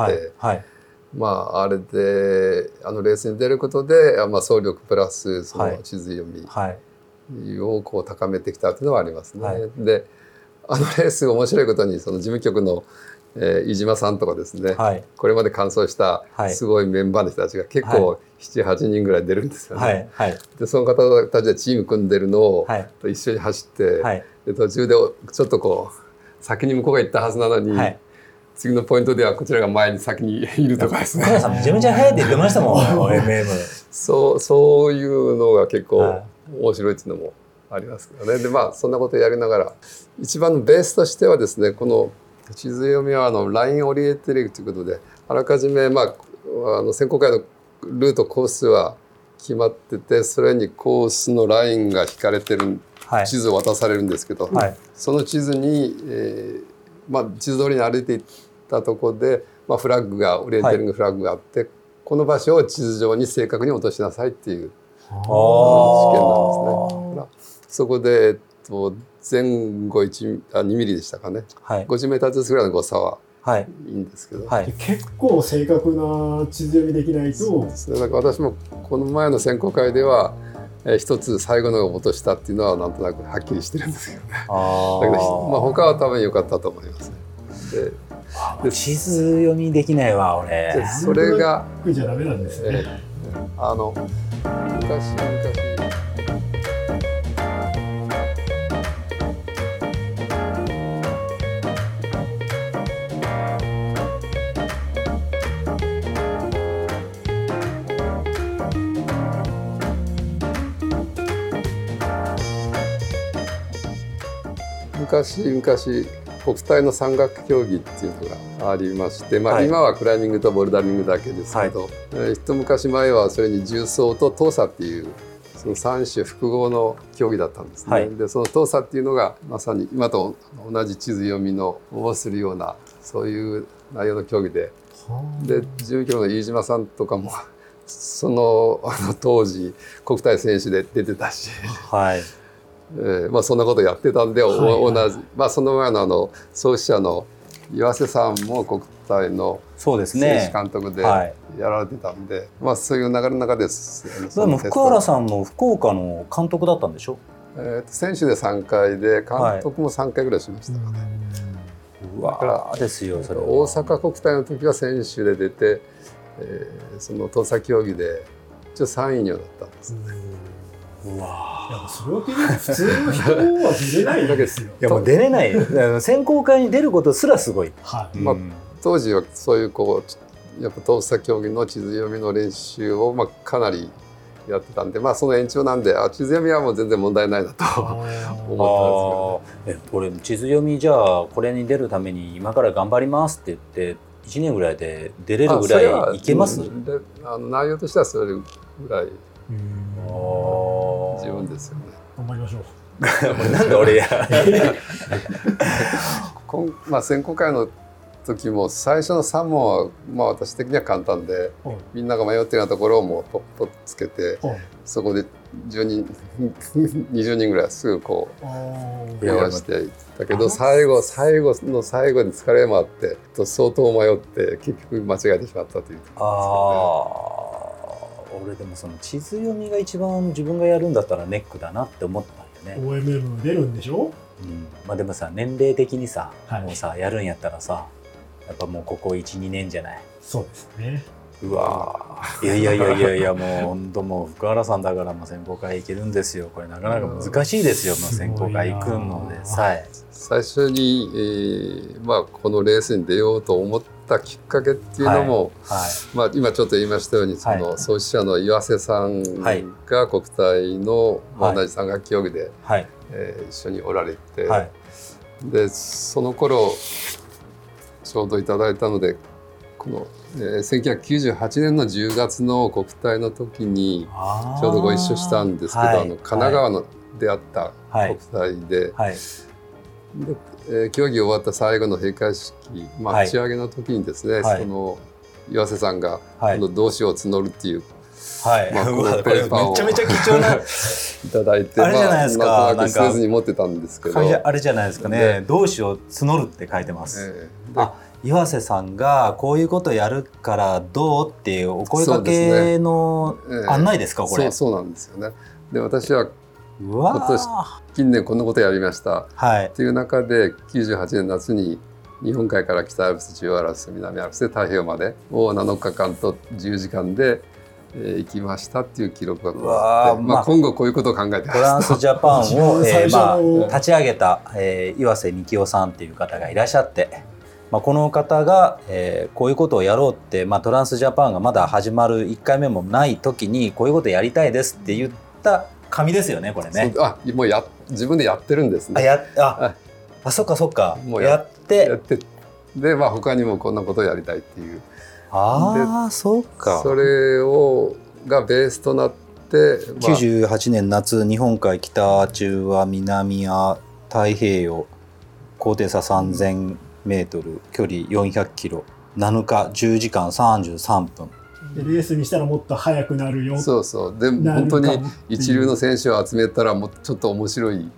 まああれであのレースに出ることで、あまあ、総力プラスそはいの地図読みはい。をこう高めてきたというのはありますね。はいであのレース面白いことにその事務局の、えー飯島さんとかですね、はい。これまで完走したはいすごいメンバーの人たちが結構78人ぐらい出るんですよね。はい。はい。でその方たちでチーム組んでるのをはい。一緒に走って、はい。で途中でちょっとこう先に向こうが行ったはずなのに、はい。次のポイントではこちらが前に先にいるとかですねさんめちゃめちゃ早いって言ってましたもん、[laughs] OMM。そうそういうのが結構は面白いっていうのもありますけどねでまあそんなことやりながら一番のベースとしてはですねこの地図読みはあのラインオリエンテリングということであらかじめ、まあ、あの選考会のルートコースは決まっててそれにコースのラインが引かれてるはい。地図を渡されるんですけど、はい。その地図に、えーまあ、地図通りに歩いていったところで、まあ、フラッグがオリエンテリングフラッグがあって、この場所を地図上に正確に落としなさいっていう試験なんですね。そこで、えっと、前後1あ2ミリでしたかねはい。50メーターずつぐらいの誤差ははい。いいんですけど、はい。結構正確な地図読みできないとそれだから私もこの前の選考会では、えー一つ最後のが落としたっていうのはなんとなくはっきりしてるんですけどね。あだけど、まあ、他は多分良かったと思いますね。であ。地図読みできないわ、俺で。それが、僕じゃダメなんですね。えーあの昔昔昔昔国体の山岳競技っていうのがありまして、まあ、はい。今はクライミングとボルダリングだけですけど、えー一昔前はそれに重装と闘差っていうその3種複合の競技だったんですね。はい。でその闘差っていうのがまさに今と同じ地図読みのをするようなそういう内容の競技で。で12キロの飯島さんとかもそのあの当時国体選手で出てたし。はいえーまあ、そんなことやってたんで、おはい。同じ、まあ、その前のあの創始者の岩瀬さんも国体の選手ね。監督ではい。やられてたんで、まあ、そういう流れの中です。でも福原ん、さんも福岡の監督だったんでしょ？えーと選手で3回で監督も3回ぐらいしましたかね。うわーですよそれは。大阪国体の時は選手で出て、えーその土佐競技で一応3位にはなったんです。うわそれを聞いて普通の人は出れないんですよ。いやもう出れない。よあの選考会に出ることすらすごい、はい。まあうん当時はそういうこうやっぱ土佐競技の地図読みの練習を、まあ、かなりやってたんで、まあ、その延長なんであ地図読みはもう全然問題ないなと。思あーえ俺地図読みじゃあこれに出るために今から頑張りますって言って1年ぐらいで出れるぐらいいけます？うん。であの内容としてはそれぐらいうん。十分ですよね。頑張りましょう。[laughs] なんで俺や？[laughs] こんまあ、選考会の時も最初の3問は、まあ、私的には簡単ではいみんなが迷ってるようなところをもうポッポッつけてはいそこで10人 [laughs] 20人ぐらいすぐこうあー。いや増やしていったけど最後最後の最後に疲れもあってと相当迷って結局間違えてしまったというああ俺でもその地図読みが一番自分がやるんだったらネックだなって思ったんよね、OMM 出るんでしょ？うん、まあでもさ年齢的にさ、はい。もうさやるんやったらさやっぱもうここ12年じゃない？そうですね。うわー。いやいやいやいやいやもう本当もう福原さんだからもう選考会行けるんですよ。これなかなか難しいですよ、もう選考会行くのでさえ最初に、えーまあ、このレースに出ようと思ったきっかけっていうのも、はい。まあ、今ちょっと言いましたようにその、はい。創始者の岩瀬さんはい。が国体の、同じ山岳競技で、はい。えー一緒におられて、はい。でその頃ちょうどいただいたのでこの、えー1998年の10月の国体の時にちょうどご一緒したんですけど、はい。あの神奈川のであったはい国体で,、はい。でえー競技終わった最後の閉会式、まあ、はい打ち上げの時にですね、はい。その岩瀬さんがはい。今度動詞を募るっていう、はい、まあこの [laughs] ペーパーをこれめちゃめちゃ貴重な [laughs] いただいてあれじゃないですか。まあ、なんか。く捨てずに持ってたんですけど。あれじゃないですかね。ね同志を募るって書いてます、えーであ岩瀬さんがこういうことやるからどうっていうお声かそうですけね。のええ案内ですか、これ。そうそうなんですよね。で私は今年ー近年こんなことやりました。はい。っていう中で98年夏に日本海から北アルプス中央アルプス南アルプスで太平洋までを7日間と10時間で、えー行きましたっていう記録があってまあまあ、今後こういうことを考えてトランスジャパンを、[laughs] えーまあ、の。立ち上げた、えー岩瀬幹夫さんっていう方がいらっしゃって、まあ、この方が、えーこういうことをやろうって、まあ、トランスジャパンがまだ始まる1回目もない時にこういうことやりたいですって言った紙ですよねこれね。あもうや自分でやってるんですね。あやあああそっかそっか。もうややって。やって。で、まあ、他にもこんなことをやりたいっていう。ああそうか。それをがベースとなって、まあ。98年夏日本海北中和南は太平洋高低差3000メートル距離400キロ7日10時間33分でレースにしたらもっと速くなるよ。そうそう。でなるか本当に一流の選手を集めたらもうちょっと面白い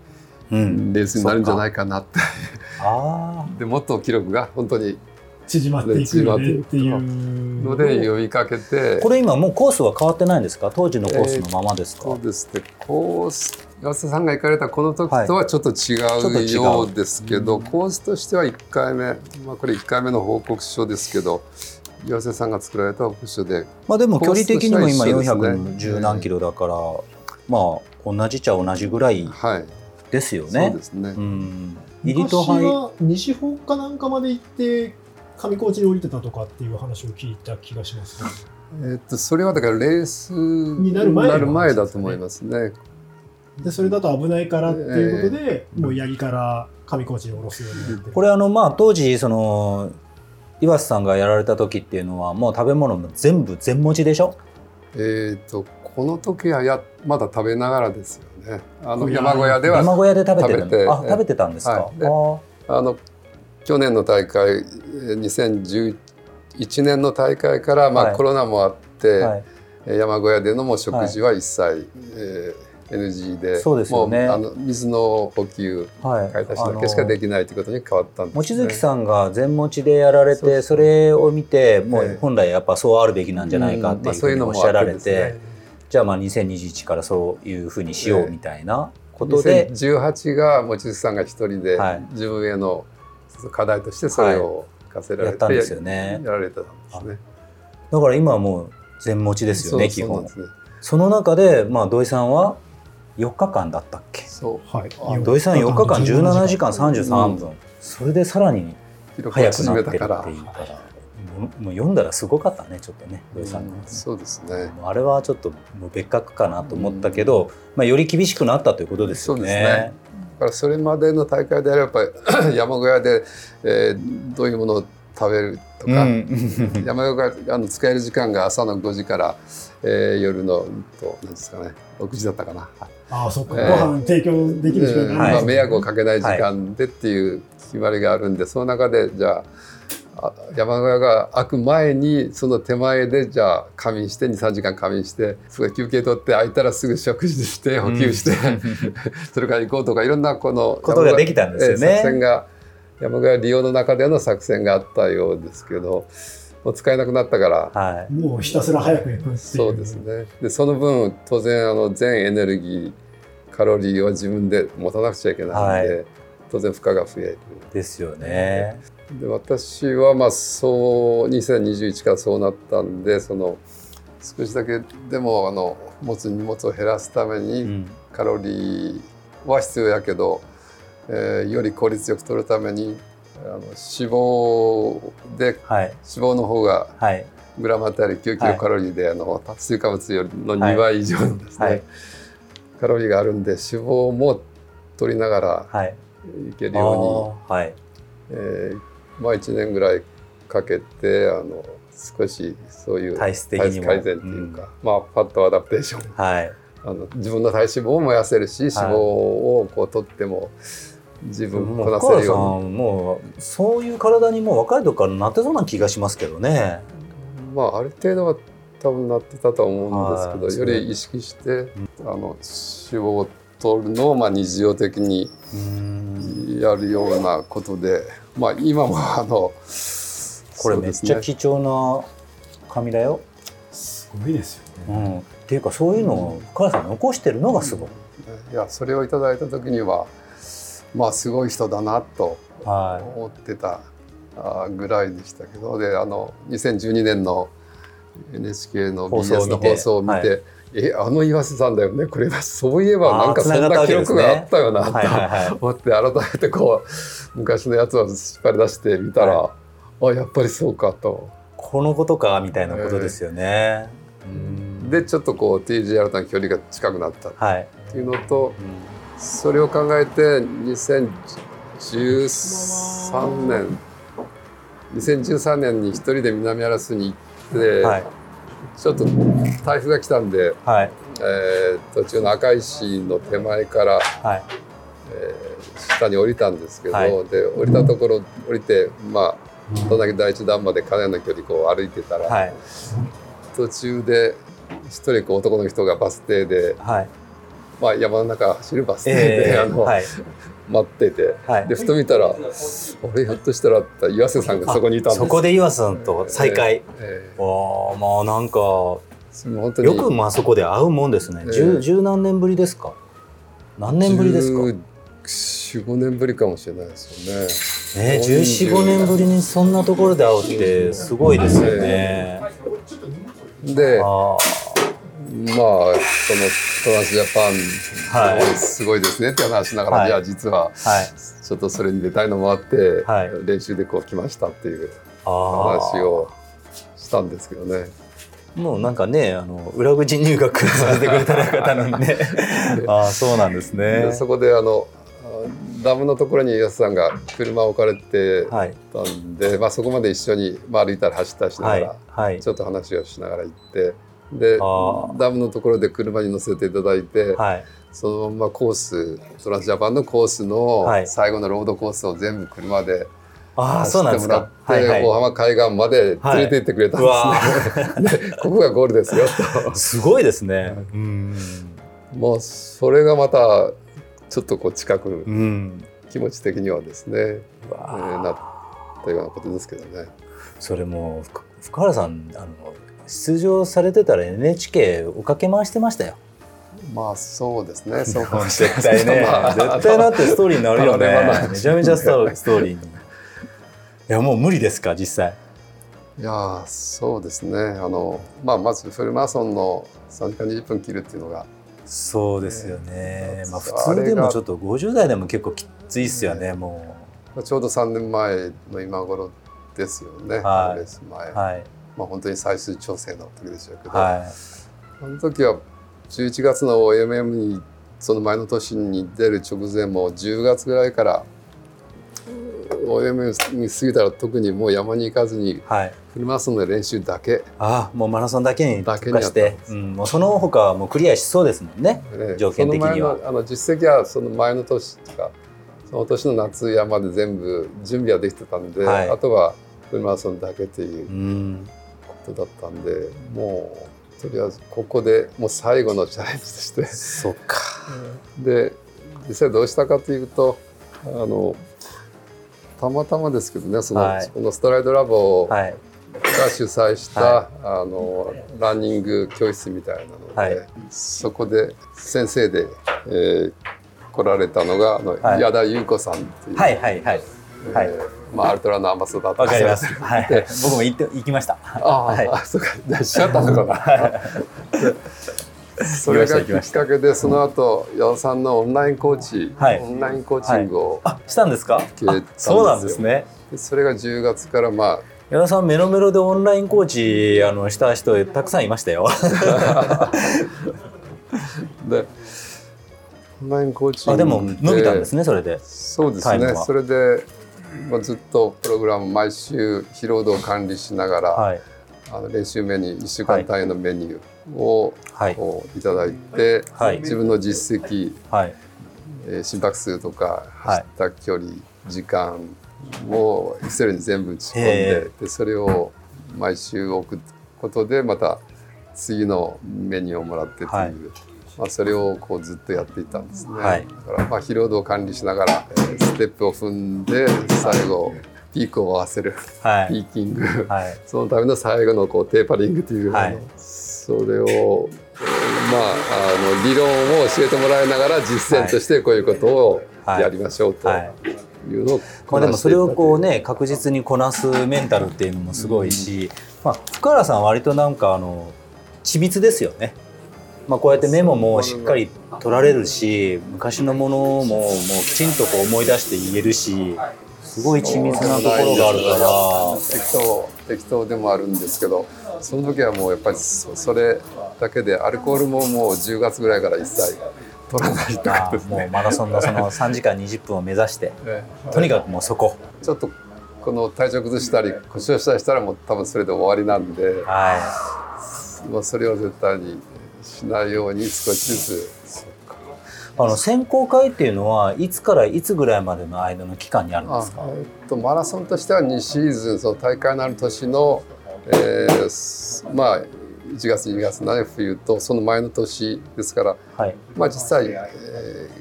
うん。レースになるんじゃないいかなって、[laughs] あでもっと記録が本当に縮まっていくよねっていうので呼びかけて。あこれ今もうコースは変わってないんですか？当時のコースのままですか、そうですねコース岩瀬さんが行かれたこの時とはちょっと違ううようですけど、コースとしては1回目、まあ、これ1回目の報告書ですけど岩瀬さんが作られた報告書でまあでも距離的にも今コースとしては一緒ですね。410何キロだから、まあ同じっちゃ同じぐらいはい、ですよね。そうですね、うん。入り昔と入は西方かなんかまで行って上高地に降りてたとかっていう話を聞いた気がします、えっとそれはだからレースになる前だと思いますね。でそれだと危ないからっていうことで、もう八木から上高地に下ろすようになって。これあのまあ当時その岩瀬さんがやられた時っていうのはもう食べ物も全部全持ちでしょ？えっ、とこの時はやまだ食べながらですよね。あの山小屋では山小屋で食べてるあ食べてたんですか、はい。であの去年の大会えー2011年の大会から、まあはい。コロナもあって、はい。えー山小屋でのもう食事は一切、えー NG でそうですよね。もうあの水の補給はい。買い足しだけしかできないということに変わったんです、ね。望月さんが全持ちでやられてそれを見てもえ。えう本来やっぱそうあるべきなんじゃないかっていうふうにおっしゃられてじゃあまあ2021からそういうふうにしようみたいなことで、2018が望月さんが一人ではい。自分への課題としてそれを課せられて、やったんですよね。やられてたんですね。だから今はもう全持ちですよね基本。そね。その中でまあ土井さんは4日間だったっけ？そう。はい。あ土井さん4日間17時間33分、うそれでさらに早く縮なってるっていう。から。もうもう読んだらすごかったねちょっとね土井さん。の、うんそうですね。もうあれはちょっともう別格かなと思ったけど、まあ、より厳しくなったということですよね。そうですね。だからそれまでの大会であればやっぱり山小屋で、えーどういうものを食べるとか、うん。[laughs] 山小屋があの使える時間が朝の5時から、えー夜の何ですかね6時だったかな。ああそっか、ええご飯提供できる時間うんがないまあ、迷惑をかけない時間でっていう決まりがあるんで、その中でじゃああ山小屋が開く前にその手前でじゃあ仮眠して23時間仮眠してそれ休憩取って開いたらすぐ食事して補給して、[laughs] それから行こうとかいろんなこのことができたんですよね。ええ作戦が山小屋利用の中での作戦があったようですけどもう使えなくなったから。はい、もうひたすら早く行くそうですね。でその分当然あの全エネルギーカロリーを自分で持たなくちゃいけないんで、は当然負荷が増える。ですよね。で私はまあそう2021からそうなったんでその少しだけでもあの持つ荷物を減らすためうにん。カロリーは必要やけど、えーより効率よく取るためにあの脂肪ではい。脂肪の方がはい。グラムあたり9キロカロリーで、あの炭水化物よりの2倍以上のですね、はい。カロリーがあるんで脂肪も取りながらはい。いけるあようにーはい。えーまあ1年ぐらいかけてあの少しそういう体質的にも。改善っていうか、まあファットアダプテーション。はい。あの自分の体脂肪を燃やせるし脂肪をこう取っても自分もこなせるよんもうそういう体にもう若い時からなってそうな気がしますけどね。うにまあある程度は多分なってたと思うんはいですけどより意識してあの脂肪を取るのをまあ日常的にうん。やるようなことでまあ今もあのこれめっちゃそうですね。貴重な紙だよ。すごいですようね、ん、っていうかそういうのを深田さん残してるのがすごい。いやそれをいただいた時にはまあすごい人だなとは思ってたあぐらいでしたけど。であの2012年の NHK の放送を BS の放送を見てはい。えあの岩瀬さんだよね。これはそういえばなんかそんな記録があったよなとはいはいはい。思って改めてこう昔のやつを引っ張り出してみたら、あやっぱりそうかと。このことかみたいなことですよね。うん。でちょっっとこう TGR との距離が近くなったっはい。ていうのとそれを考えて2013年2013年に一人で南アラスに行って、はい。ちょっと台風が来たんで、はい。えー途中の赤石の手前から、はい。えー下に降りたんですけど、はい。で降りたところ降りてまあどんだけ第一段までかなりの距離こう歩いてたら、はい。途中で一人こう男の人がバス停で、はい。まあ、山の中走るバス停で、え [laughs] あのーはい待っててはいで。ふと見たら俺ひょっとしたらって岩瀬さんがそこにいたんですそこで岩瀬さんと再会。えああまあなんかよくまあそこで会うもんですね。ええ十十何年ぶりですか？何年ぶりですか？45年ぶりかもしれないですよね。ね、十四五年ぶりにそんなところで会うってすごいですよね。でまああそのトランスジャパン、はい。すごいですねって話しながら、はい。じゃあ実は。ちょっとそれに出たいのもあって、はい。練習でこう来ましたっていう。話をしたんですけどね。もうなんかねあの裏口入学させてくれた方なのにねああそうなんですね。でそこであのダムのところに安さんが車を置かれてはいたんで、まあ、そこまで一緒に、まあ、歩いたり走ったりしながはい。ら、はい。ちょっと話をしながら行ってでダムのところで車に乗せていただいて、はい。そのままコーストランスジャパンのコースのはい。最後のロードコースを全部車でああそうなんですか。走ってもらって、大浜海岸まで連れて行ってくれたんですね。[laughs] でここがゴールですよと。すごいですね。うん。もうそれがまたちょっとこう近くうん気持ち的にはですね、うえわー。なったようなことですけどね。それもふ福原さんあの出場されてたら NHK 追っかけ回してましたよ。まあそうですね。[laughs] そうかもしれない絶対ね。まあ [laughs] 絶対なってストーリーになるよね。めちゃめちゃストーリーに。いやもう無理ですか実際。いやーそうですね。あのまあまずフルマラソンの3時間20分切るっていうのが。そうですよね、まあ普通でもちょっと50代でも結構きついっすよねもまあちょうど3年前の今頃ですよね。はい。レース前。うはいまあ本当に最終調整の時でしょうけど、はあの時は11月の OMM にその前の年に出る直前も10月ぐらいから OMM に過ぎたら特にもう山に行かずにいはい。フルマラソンの練習だけ、ああもうマラソンだけに特化してうん、もうその他はもうクリアしそうですもんねね条件的には。あの実績はその前の年とかその年の夏山で全部準備はできてたんで、はい。あとはフルマラソンだけっていう。うんことだったんでもうとりあえずここでもう最後のチャレンジとして。そっか。[laughs] で実際どうしたかというとあのたまたまですけどねその,、はい。そのストライドラボがはい。主催した、はあのランニング教室みたいなので、はい。そこで先生で、えー来られたのがあの、はい。矢田優子さんっていう、はいはいはい。えーはいまあ、アルトラのアンバサダーわかります。で [laughs] はい。僕も行って行きました。ああ、はいあそうかじゃあしちゃったのかな。でそれがきっかけでその後矢田さんのオンラインコーチ、はいオンラインコーチングを、あ、したんですか？そうなんですね。でそれが10月からまあ矢田さんメロメロでオンラインコーチあのした人たくさんいましたよ。でオンラインコーチングあ、でも伸びたんですねねそれで。そうですねそれで、まあ、ずっとプログラム毎週疲労度を管理しながら、はい。あの練習メニュー1週間単位のメニューを、はい。こういただいて、はい。自分の実績、はい。えー心拍数とかはい。走った距離、時間を Excel に全部打ち込んへででそれを毎週送ることでまた次のメニューをもらってという、はいまあ、それをこうずっとやっていたんですね。はい。だからまあ疲労度を管理しながら、えーステップを踏んで最後ピークを合わせる、ピはい。ーキング、はい。そのための最後のこうテーパリングという、はい。それをまああの理論を教えてもらいながら実践としてこういうことをはい。やりましょうとはい。いうのをまあでもそれをこうねね確実にこなすメンタルっていうのもすごいし、まあ福原さんは割となんかあの緻密ですよね。まあこうやってメモもしっかり取られるし、昔のものももうきちんとこう思い出して言えるし、すごい緻密なところがあるから。適当適当でもあるんですけどその時はもうやっぱりそそれだけでアルコールももう10月ぐらいから一切取らないとかですね。もうマラソンのその [laughs] 3時間20分を目指してええ。とにかくもうそこ。ちょっとこの体調崩したり故障したりしたらもう多分それで終わりなんで、はまあ、それを絶対にしないように少しずつ。いあの選考会っていうのはいつからいつぐらいまでの間の期間にあるんあですか？えっとマラソンとしては2シーズンその大会のある年の、えーすまあ1月2月の冬とその前の年ですからはい。まあ実際、えー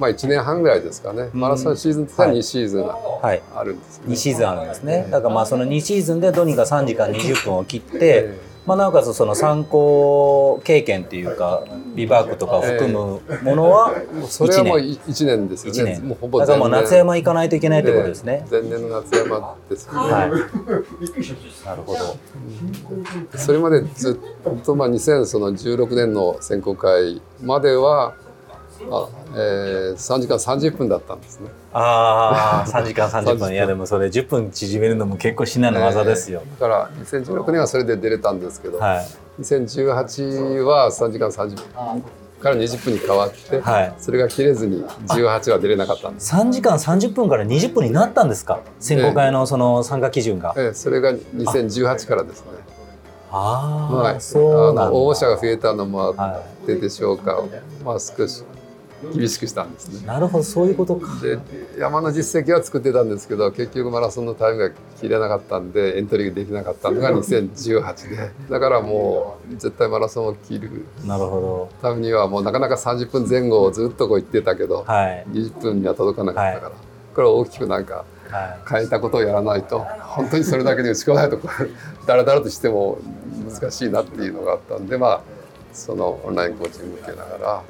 まあ1年半ぐらいですかね。マラソンシーズンとしてははい。2シーズンはい。あるんですね、2シーズンあるんですね。だからまあその2シーズンでどうにか3時間20分を切って、えまあ、なおかつその参考経験っていうかビバークとかを含むものはーそれはもう1 1年ですよ1ね年。もうほぼだからもう夏山行かないといけないってことですね、えー前年の夏山ですよね、はい。なるほどそれまでずっと、まあ、2016年の選考会まではあえー、3時間30分だったんですね。ああ3時間30分。いやでもそれ10分縮めるのも結構至難の技ですよ、えーだから2016年はそれで出れたんですけど、はい。2018は3時間30分から20分に変わって、はい。それが切れずに18は出れなかったんです。3時間30分から20分になったんですか？選考会のその参加基準が、えーそれが2018からですね。ああ、まあ、そうなんだ。あの応募者が増えたのもあはってでしょうか、まあ少し厳しくしたんですね。い、。なるほどそういうことか。で山の実績は作ってたんですけど結局マラソンのタイムが切れなかったんでエントリーできなかったのが2018で。だからもう絶対マラソンを切る。なるほためにはもうなかなか30分前後をずっとこう言ってたけどどはい。20分には届かなかったから、これを大きくなんかは変えたことをやらないと本当にそれだけで打ち込まないとこうダラダラとしても難しいなっていうのがあったんでまあそのオンラインコーチング受けながら。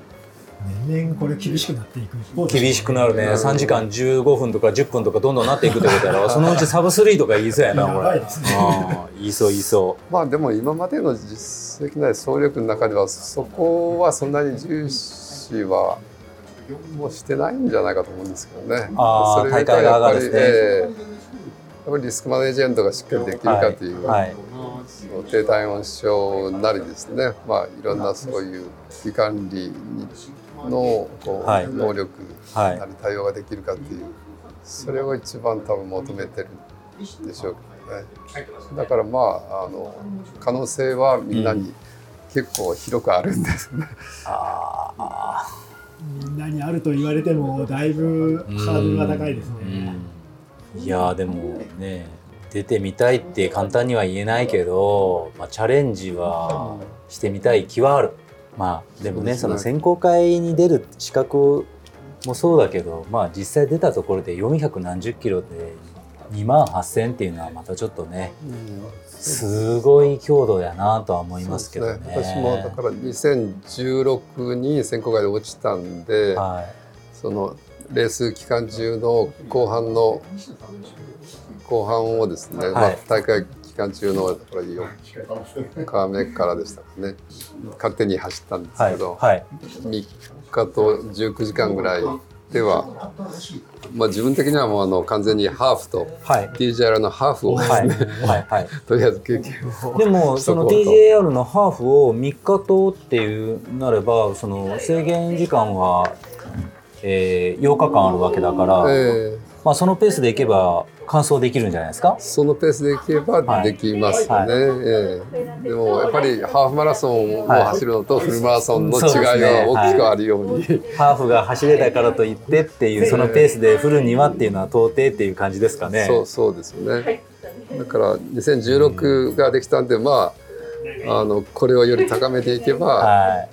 年々これ厳しくなっていく。厳しくなるね。3時間15分とか10分とかどんどんなっていくってことやろ。[laughs] そのうちサブスリーとか言いそうやなやこればいですね。うん。言いそう言いそまあでも今までの実績ない総力の中ではそこはそんなに重視はもうしてないんじゃないかと思うんですけどね。あーそれがやっぱり、ですね。ええやっぱりリスクマネジメントがしっかりできるかという、はい。その低体温症なりですね、まあいろんなそういう危機管理のこう、はい。能力はい。なり対応ができるかっていう、それを一番多分求めてるでしょうけどね。だからまああの可能性はみんなに結構広くあるんですね。ああみんなにあると言われてもだいぶハードルが高いですね。うん。いやーでもね出てみたいって簡単には言えないけど、まあ、チャレンジはしてみたい気はあるまあでもねね。その選考会に出る資格もそうだけどまあ実際出たところで400何十キロで2万8,000っていうのはまたちょっとねすごい強度やなとは思いますけどね。そうです私もだから2016に選考会で落ちたんで、はそのレース期間中の後半の後半をですね、はい。まあ、大会期間中のこれ4日目からでしたかね。勝手に走ったんですけど、はい3日と19時間ぐらいでは、まあ、自分的にはもうあの完全にハーフとはい。TJR のハーフをですね、はいはいはい。[laughs] とりあえず経験を。でも [laughs] その TJR のハーフを3日とっていうなればその制限時間は、えー、8日間あるわけだから、ええまあ、そのペースでいけば完走できるんじゃないですか？そのペースでいけばできますよね、はい。ええ。でもやっぱりハーフマラソンを走るのとフルマラソンの違いが大きくあるように、ハーフが走れたからといってっていうそのペースでフルにはっていうのは到底っていう感じですかね。そうそうですよね。だから2016ができたんでまああのこれをより高めていけば、はい。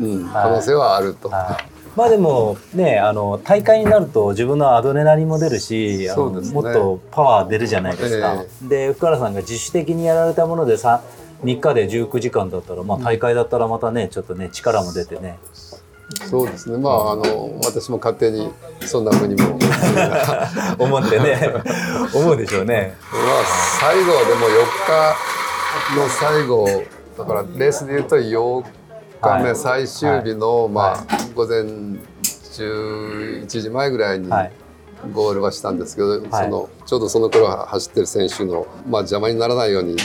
うん、可能性はあると、はいまあでもねあの大会になると自分のアドレナリンも出るし、ね。もっとパワー出るじゃないですか。で福原さんが自主的にやられたものでさ3日で19時間だったら、まあ、大会だったらまたねちょっとね力も出てね。そうですね。まああの私も勝手にそんなふうにもま [laughs] 思ってね。[laughs] 思うでしょうね。あ最後でも4日の最後だからレースでいうと8日目はい。最終日の、まあ午前11時前ぐらいにはい。ゴールはしたんですけど、はい。そのちょうどその頃走ってる選手の、まあ、邪魔にならないように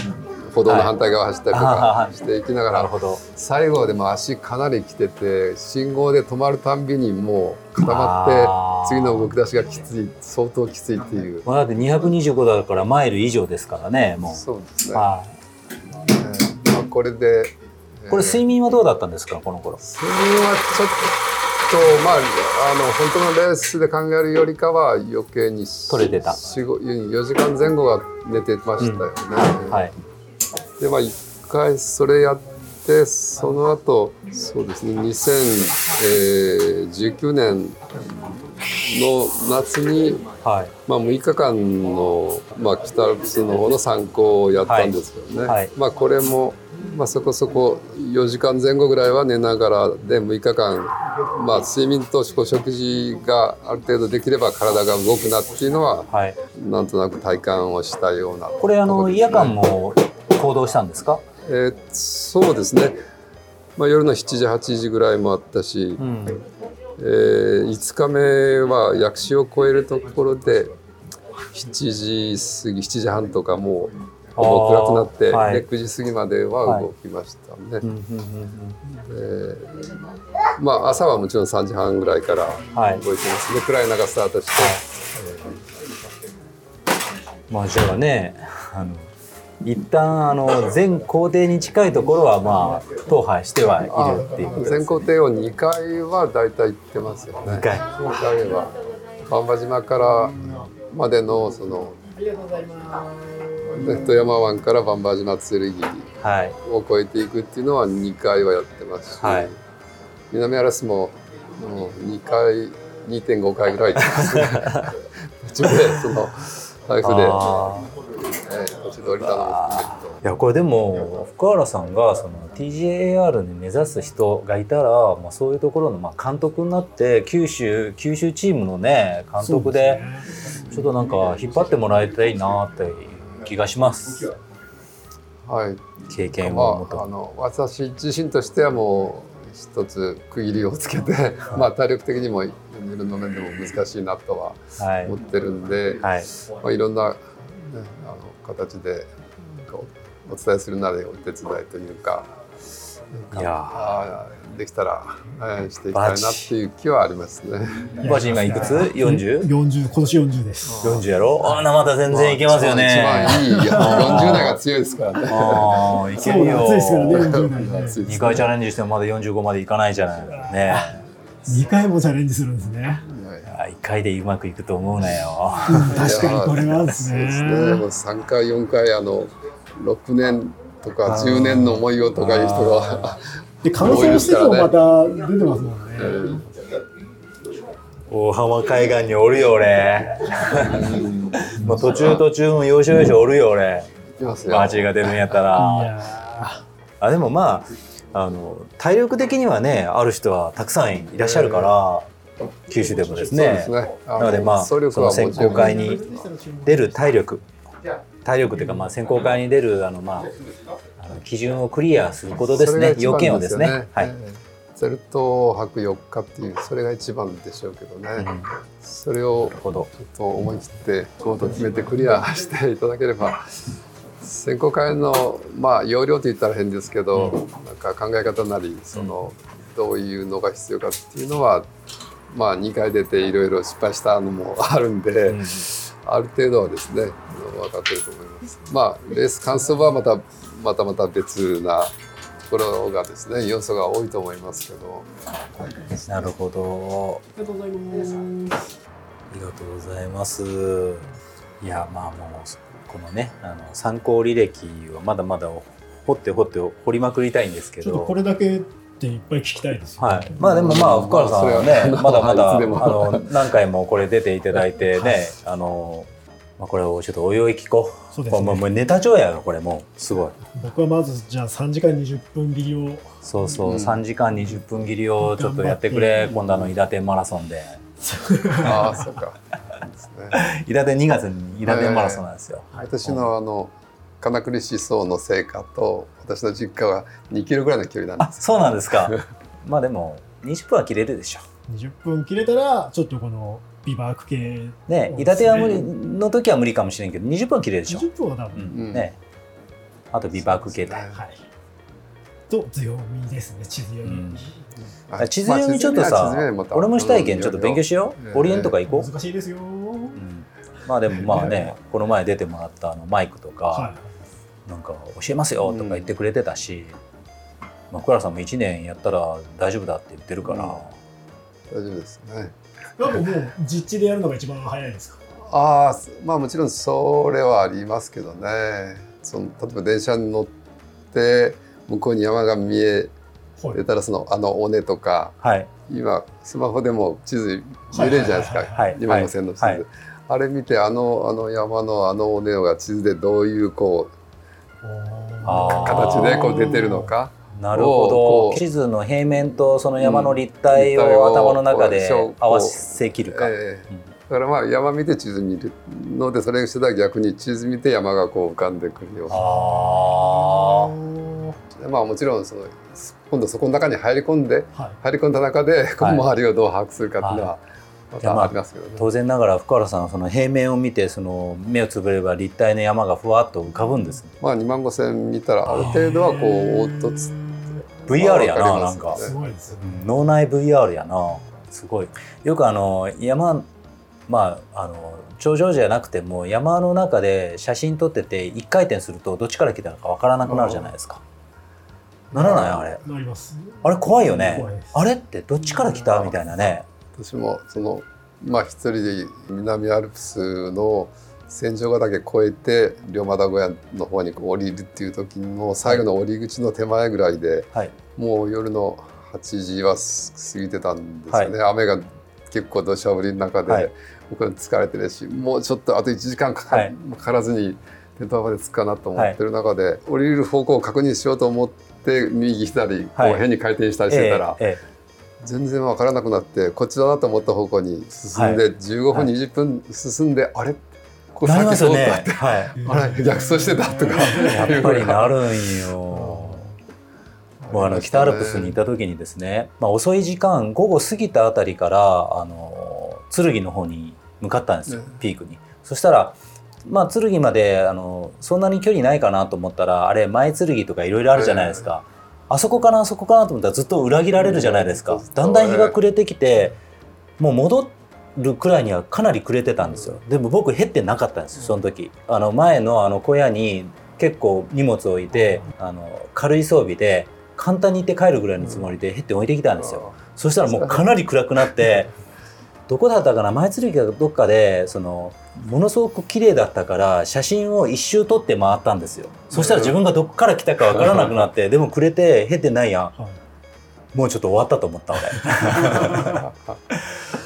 歩道の反対側走ったりとはいかしていきながら。最後でも足かなり来てて信号で止まるたんびにもう固まって次の動き出しがきつい相当きついっていう。まあだって225だからマイル以上ですからねもう。そうですね、まあ、これでい。これ睡眠はどうだったんですか？この頃。睡眠はちょっとまああの本当のレースで考えるよりかは余計に取れてた。4時間前後は寝てましたよね、はい。でまあ一回それやってその後そうですね2019年の夏に、はい。まあ、6日間の、まあ、北アルプスの方の参考をやったんですけどね、はいはいまあ、これも、まあ、そこそこ4時間前後ぐらいは寝ながらで6日間、まあ、睡眠とお食事がある程度できれば体が動くなっていうのははい。なんとなく体感をしたようなこれあの夜間も行動したんですか？えーそうですね。まあ、夜の7時8時ぐらいもあったし、うん。えー5日目は薬師を越えるところで7時過ぎ7時半とかもうほぼ暗くなって、はい。で9時過ぎまでは動きましたね。まあ朝はもちろん3時半ぐらいからはい。動いてますで暗い中スタートして、まあじゃあねあの一旦あの全工程に近いところはまあ踏破してはいるっていうことです全工程を2回は大体行ってますよね。二回2回は。番場島からまでのその。富山湾から番場島剣はい。を越えていくっていうのは2回はやってますし、はい。南アラスももう2回2.5回ぐらい行ってますね。[laughs] 途中でその台風で、あえー途中で降りたのも含めると。ーいやこれでも福原さんがその TJAR に目指す人がいたら、まあ、そういうところのまあ監督になって九州九州チームのね監督でちょっとなんか引っ張ってもらいたいなっていう気がします。はい経験まをもとあ、あの私自身としてはもう一つ区切りをつけてまあ体力的にもいろんな面でも難しいなとははい。思ってるんで、はい。まあ、いろんな、ね、あの形でこうお伝えするなりお手伝いというかいやできたら、えーしていきたいなっていう気はありますね。バジ今いくつ？40?40 40今年40です。やろ？あなまだ全然いけますよね一番いいいや40代が強いですからね。ああいけるよ暑いですからね40代ね。暑いです2回チャレンジしてもまだ45までいかないじゃないね2回もチャレンジするんですね。はいあ1回でうまくいくと思うなよ。うん確かにこれはですそうですね。ね。もう3回4回あの6年とか10年の思いをとかいう人が、[laughs] で完走してもまた出てますもんね。えー大浜海岸におるよ俺。もう途中途中も要所要所おるよ俺。バーチが出るんやったいらやあでもまああの体力的にはねある人はたくさんいらっしゃるから九州でもですね。すね。なのでまあその選考会に出る体力。体力というかまあ選考会に出るあのまああの基準をクリアすることですね。要件をですね。はい、ええゼルト泊4日っていうそれが一番でしょうけどね、うん。それをほど。ちょっと思い切ってコート決めてクリアしていただければ選考会のまあ要領と言ったら変ですけど、なんか考え方なりその、どういうのが必要かっていうのはまあ2回出ていろいろ失敗したのもあるんで、うんある程度はですね分かってると思います。まあレース完走はまたまたまた別なところがですね要素が多いと思いますけど、なるほどありがとうございます。ありがとうございますいやまあもうこのねあの参考履歴はまだまだ掘って掘って掘りまくりたいんですけちょっとどこれだけっていっぱい聞きたいですよ、はい、まあでもまあ福原さんはねまだまだあの何回もこれ出ていただいてね [laughs] あの、まあ、これをちょっとおいおい聞こう。そうですね。もうもうネタ帳やよこれもうすごい。僕はまずじゃあ3時間20分切りを。そうそう、うん。3時間20分切りをちょっとやってくれ。今度あの伊達マラソンで。ああそうか。[laughs] 伊達2月に伊達マラソンなんですよ、私のあの金栗思想の成果と私の実家は2キロぐらいの距離なんです。あそうなんですか。[laughs] まあでも20分は切れるでしょ。20分切れたらちょっとこのビバーク系。ね伊達は無理の時は無理かもしれんけど20分は切れるでしょ、20分は多う分、うん。ん。ね。あとビバーク形態、はい。と強みですね地図読み、うん。はい地図読みちょっとまあさ、また俺もしたいけんちょっと勉強しよう、うん。オリエンとか行こう、難しいですよ、うん。まあでもまあねこの前出てもらったあのマイクとか、はなんか教えますよとか言ってくれてたし、まあ、福原さんも1年やったら大丈夫だって言ってるから、うん。大丈夫です。ね。い。なんかもう実地でやるのが一番早いですか？ああまあもちろんそれはありますけどね。その例えば電車に乗って向こうに山が見えはいたらそのあの尾根とかはい。今スマホでも地図見れるじゃないですか、はい。はい。今の線の地図、はい。あれ見てあのあの山のあの尾根が地図でどういうこう形でこう出てるのか。なるほこどう。地図の平面とその山の立体をを頭の中で合わせきるか、ええ。うんだからまあ山見て地図見るのでそれをしてたら逆に地図見て山がこう浮かんでくるような。あまあもちろんその今度そこの中に入り込んではい。入り込んだ中でこのはい。周りをどう把握するかっていうのはまたありますけどね。当然ながら福原さんはその平面を見てその目をつぶれば立体の山がふわっと浮かぶんですね。まあ2万5千見たらある程度はこう凹凸 VR やなわかりますなんか。すごいですよね。うん脳内 VR やな。すごい。よくあの山まああの頂上じゃなくても山の中で写真撮ってて一回転するとどっちから来たのかわからなくなるじゃないですか。ならない？あれ。なります。あれ怖いよね。あれってどっちから来た？みたいなね私もそのまあ一人で南アルプスの戦場ヶ岳越えて龍馬田小屋の方に降りるっていう時の最後の降り口の手前ぐらいで、はい。もう夜の8時は過ぎてたんですよね、雨が結構土砂降りの中で、はい。僕は疲れてるしもうちょっとあと1時間かか,、はい。かからずにテントまで着くかなと思ってる中で、降りる方向を確認しようと思って右左こうはい。変に回転したりしてたら、ええ全然分からなくなってこっちだなと思った方向に進んで、15分、はい。20分進んであれ？こえなりますよ通ったっねて、はい。あれ逆走してたとか。やっぱりなるんよ。もうあの北アルプスにいた時にですね、まあ、遅い時間午後過ぎたあたりからあの剣の方に向かったんですよねピークに。そしたらまあ剣まであのそんなに距離ないかなと思ったらあれ前剣とかいろいろあるじゃないですか。あそこかなあそこかなと思ったらずっと裏切られるじゃないですかうん。だんだん日が暮れてきてもう戻るくらいにはかなり暮れてたんですよ。でも僕減ってなかったんですよその時。あの前のあの小屋に結構荷物を置いてあの軽い装備で簡単に行って帰るぐらいのつもりで減って置いてきたんですよ。そしたらもうかなり暗くなって [laughs] どこだったかな前剣がどっかでそのものすごく綺麗だったから写真を一周撮って回ったんですよ。そしたら自分がどこから来たかわからなくなってでもくれて減ってないやん。はい。もうちょっと終わったと思った俺。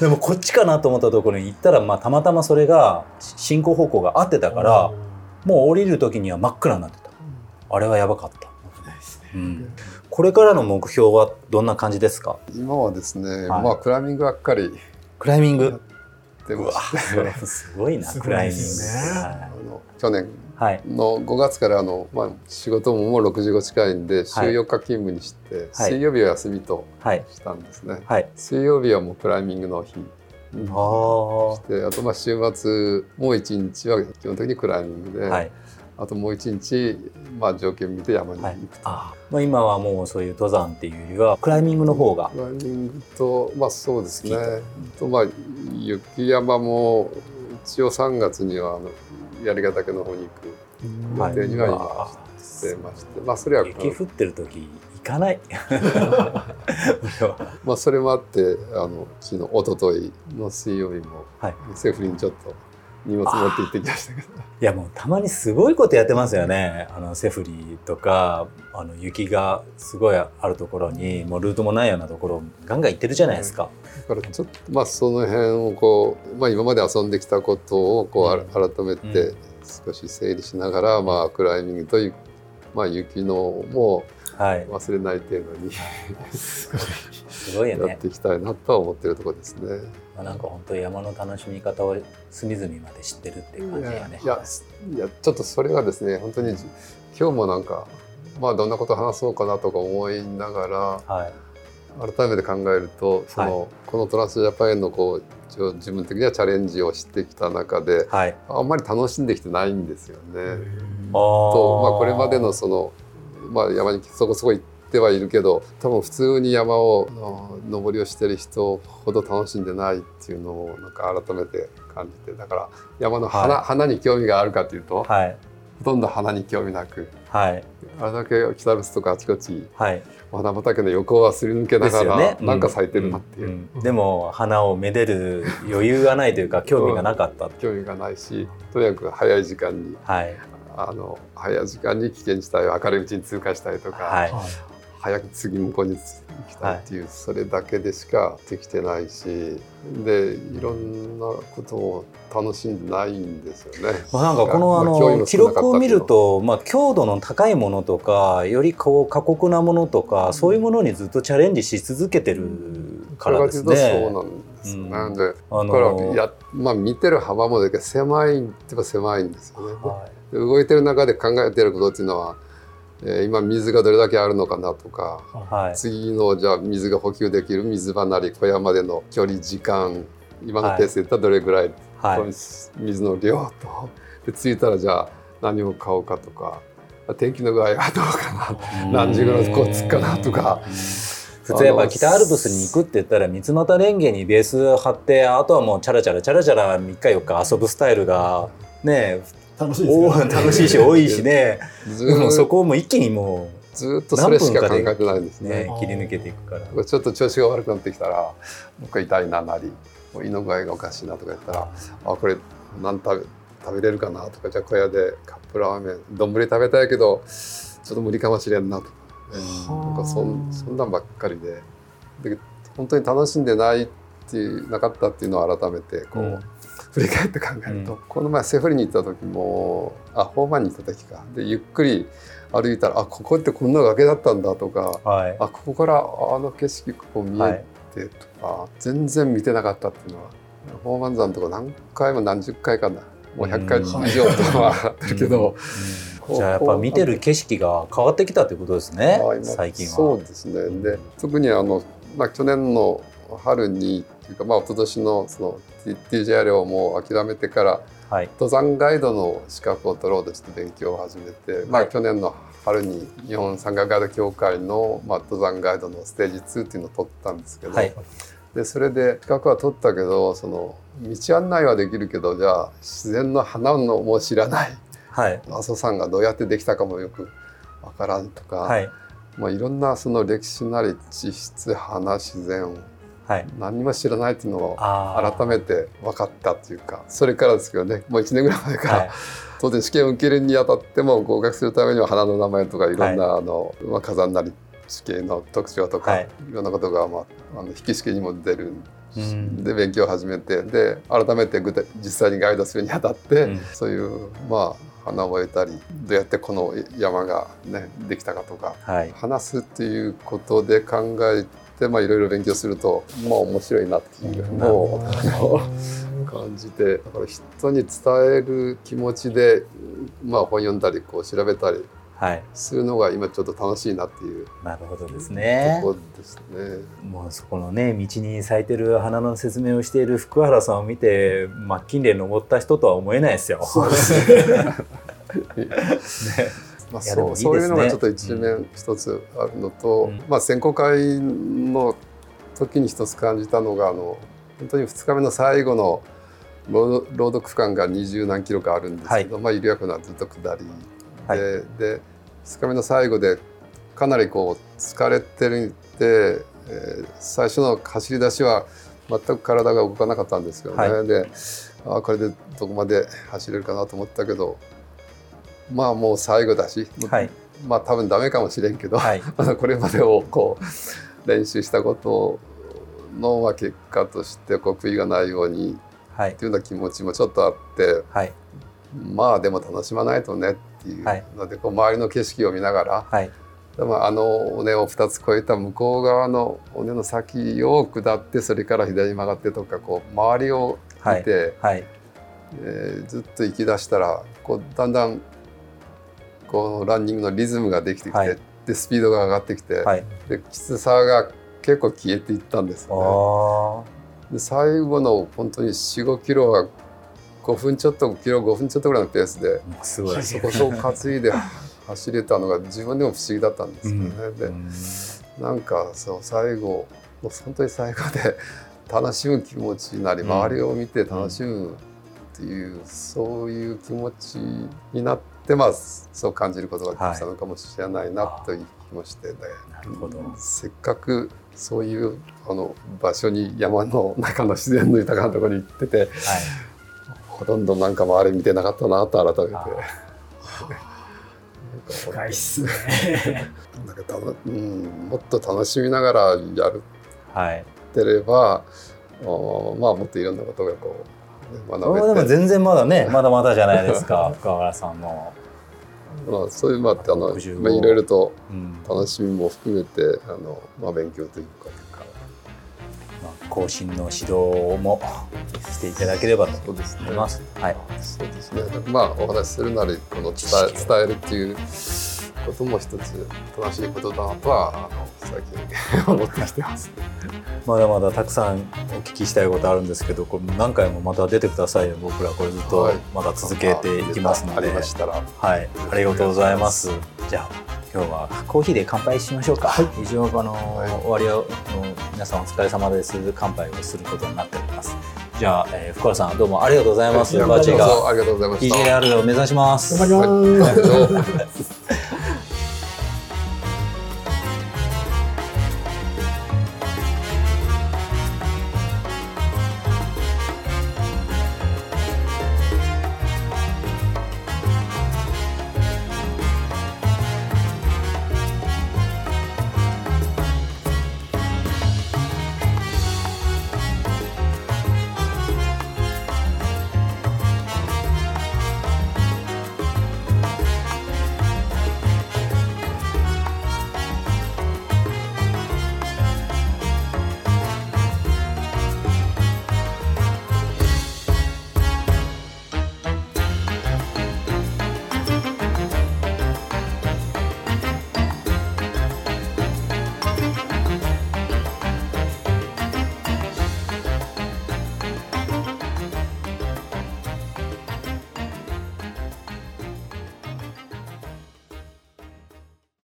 [laughs] でもこっちかなと思ったところに行ったら、まあ、たまたまそれが進行方向が合ってたからもう降りる時には真っ暗になってた。あれはやばかった、ね。うん、これからの目標はどんな感じですか？今はですね、はい。まあクライミングばっかりクライミング。出まうわ。してすごいな [laughs] すごいクライミング。ですねあの去年はい、の5月からあの、まあ、仕事ももう65近いんで週はい。4日勤務にして、はい。水曜日は休みとはい。したんですね、はい。水曜日はもうクライミングの日あであとまあ週末もう一日は基本的にクライミングで、あともう一日、まあ、条件見て山に行はい。くと、あまあ今はもうそういう登山っていうよりはクライミングの方が。クライミングとまあそうですね。好と。まあ雪山も一応3月にはあの槍ヶ岳の方に行くはい予定にはう今わしてまして、まあそれは雪降ってる時行かない。[laughs] まあそれもあってあの昨日一昨日の水曜日もはい。セフリにちょっと荷物持って行ってきましたけど。いやもうたまにすごいことやってますよね。あのセフリとかあの雪がすごいあるところにもうルートもないようなところガンガン行ってるじゃないですか、だからちょっとまあその辺をこう、まあ、今まで遊んできたことをこう改めうて少し整理しながら、まあクライミングという、まあ、雪のもはい。忘れない程度に [laughs] すごい。やっていきたいなとは思ってるところですね。まあなんか本当山の楽しみ方を隅々まで知ってるっていう感じやね。いやいやちょっとそれがですね本当に今日もなんかまあどんなこと話そうかなとか思いながらはい。改めて考えるとその、このトランスジャパンへのこう自分的にはチャレンジをしてきた中ではい。あんまり楽しんできてないんですよね。あとまあ、ーこれまでのその、まあ、山にそこそこ行ってはいるけど多分普通に山をあ登りをしてる人ほど楽しんでないっていうのをなんか改めて感じてだから山の花,、はい。花に興味があるかというと、はい。ほとんど花に興味なくはい。あれだけ北アルプスとかあちこちはい。お花畑の横はすり抜けながら、ね。なんか咲いてるなっていう、うん。うん。でも花をめでる余裕がないというか興味がなかった。興味がないしとにかく早い時間にはい。あの早い時間に危険地帯を明るいうちに通過したりとか。はいはい早く次向こうに行きたいっていう、それだけでしかできてないしでいろんなことを楽しんでないんですよね。まあ、なんかこのあの記録を見ると、まあ、強度の高いものとかよりこう過酷なものとかそういうものにずっとチャレンジし続けてるからですね。そうなんですよ、うん。なんであのだからや、まあ、見てる幅もだけど狭いって言えば狭いんですよね。はで動いてる中で考えてることっていうのはえー今水がどれだけあるのかなとかはい。次のじゃあ水が補給できる水場なり小屋までの距離時間今のペースで言ったらどれぐらい、はい水の量とで着いたらじゃあ何を買おうかとか天気の具合はどうかな何時頃こう着くかなとか。普通やっぱ北アルプスに行くって言ったら三俣レンゲにベース張ってあとはもうチャラチャラチャラチャラ3日4日遊ぶスタイルがね楽しいです楽しい。し多いしね。もそーこをもう一気にもずーっとそれしか考えてないんですうね。ね切り抜けていくから。ちょっと調子が悪くなってきたら僕痛いななりもう胃の具合がおかしいなとか言ったらあこれ何食べ食べれるかなとかじゃあ小屋でカップラーメン丼食べたいけどちょっと無理かもしれんなと。か、ね、はあ。なんかそんそんなんばっかりで。で本当に楽しんでないっていうなかったっていうのを改めてこう、うん振り返って考えると、うん。この前セフリに行った時もあホーマンに行った時か。でゆっくり歩いたらあここってこんな崖だったんだとかはい。あここからあの景色ここ見えてとか、全然見てなかったっていうのは宝満山とか何回も何十回かな。もう100回以上とかはあってるけど、じゃあやっぱ見てる景色が変わってきたということですね最近は。そうですね、で特にあの、まあ、去年の春にっていうかまあ一昨年のその TJR をもう諦めてからはい。登山ガイドの資格を取ろうとして勉強を始めて、まあ、はい。去年の春に日本山岳ガイド協会の、まあ、登山ガイドのステージ2っていうのを取ったんですけど、はい。でそれで資格は取ったけどその道案内はできるけどじゃあ自然の花のも知らないはい。阿蘇山がどうやってできたかもよくわからんとか、はい。まあ、いろんなその歴史なり地質花自然はい。何も知らないっていうのを改めて分かったっていうかそれからですけどねもう1年ぐらい前から、はい。当然試験を受けるにあたっても合格するためには花の名前とかいろんな、あのまあ、火山なり地形の特徴とか、はい。い、ろんなことが、まあ、あの筆記試験にも出るうん。で勉強を始めてで改めて具体実際にガイドするにあたって、うん。そういうまあ花を植えたりどうやってこの山がねできたかとかはい。話すっていうことで考えてまあいろいろ勉強するとまあ面白いなっていうのを感じてだから人に伝える気持ちでまあ本読んだりこう調べたりはい。するのが今ちょっと楽しいなっていうなるほどですとね。ころですね。もうそこのね道に咲いてる花の説明をしている福原さんを見てマッキンレー登った人とは思えないですよ。そうですね。[laughs] [laughs] まあ、いやでもいいですねそうそういうのがちょっと一面一つあるのと、うん。まあ、選考会の時に一つ感じたのがあの本当に2日目の最後のロード区間が二十何キロかあるんですけど、まあ、緩やかなずっと下りで,、はい。で2日目の最後でかなりこう疲れてるで、えー最初の走り出しは全く体が動かなかったんですよね。はであーこれでどこまで走れるかなと思ったけどまあもう最後だし、はい。まあ多分ダメかもしれんけど、はい。[laughs] これまでをこう練習したことのまあ結果としてこう悔いがないようにはい。っていうような気持ちもちょっとあって。はい。まあでも楽しまないとねっていうはい。のでこう周りの景色を見ながら、はい。でもあの尾根を2つ越えた向こう側の尾根の先を下ってそれから左に曲がってとかこう周りを見て、はい。えーずっと行き出したらこうだんだんこうランニングのリズムができてきて、はい。でスピードが上がってきて、はい。できつさが結構消えていったんですあよね。ー。で最後の本当に45キロは5分ちょっとキロ5分ちょっとぐらいのペースでそこそこ担いで走れたのが自分でも不思議だったんですよね。でうん。なんかそう最後もう本当に最後で楽しむ気持ちになりうん。周りを見て楽しむっていう、そういう気持ちになってまあそう感じることができたのかもしれないなという気もしてね、なるほど。せっかくそういうあの場所に山の中の自然の豊かなところに行っててはい。ほとんどなんか周り見てなかったなと改めて。あ [laughs] 深いっすね。なんかたのうん、もっと楽しみながらやる。はい。ってればおまあもっといろんなことがこう、学べて、はでも全然まだねまだまだじゃないですか [laughs] 深原さんの、まあ、そういうまああの、65まあ、いろいろとうん。楽しみも含めてあの、まあ、勉強というか。まあ、更新の指導もしていただければとそうですね。思います。はい、そうですね。まあお話しするなりこの伝え伝えるっていうことも一つ楽しいことだなとはあの最近思ってきてます、[laughs] まだまだたくさんお聞きしたいことあるんですけどこれ何回もまた出てくださいよ。僕らこれずっとまだ続けていきますので、ありましたら。はい。ありがとうございます。じゃあ今日はコーヒーで乾杯しましょうか、はい。以上あの、はい終わりを皆さんお疲れ様です。乾杯をすることになっております。じゃあ、えー、福原さんどうもありがとうございます。バーチーがどうぞありがとうございました。TJR を目指します。頑張ります。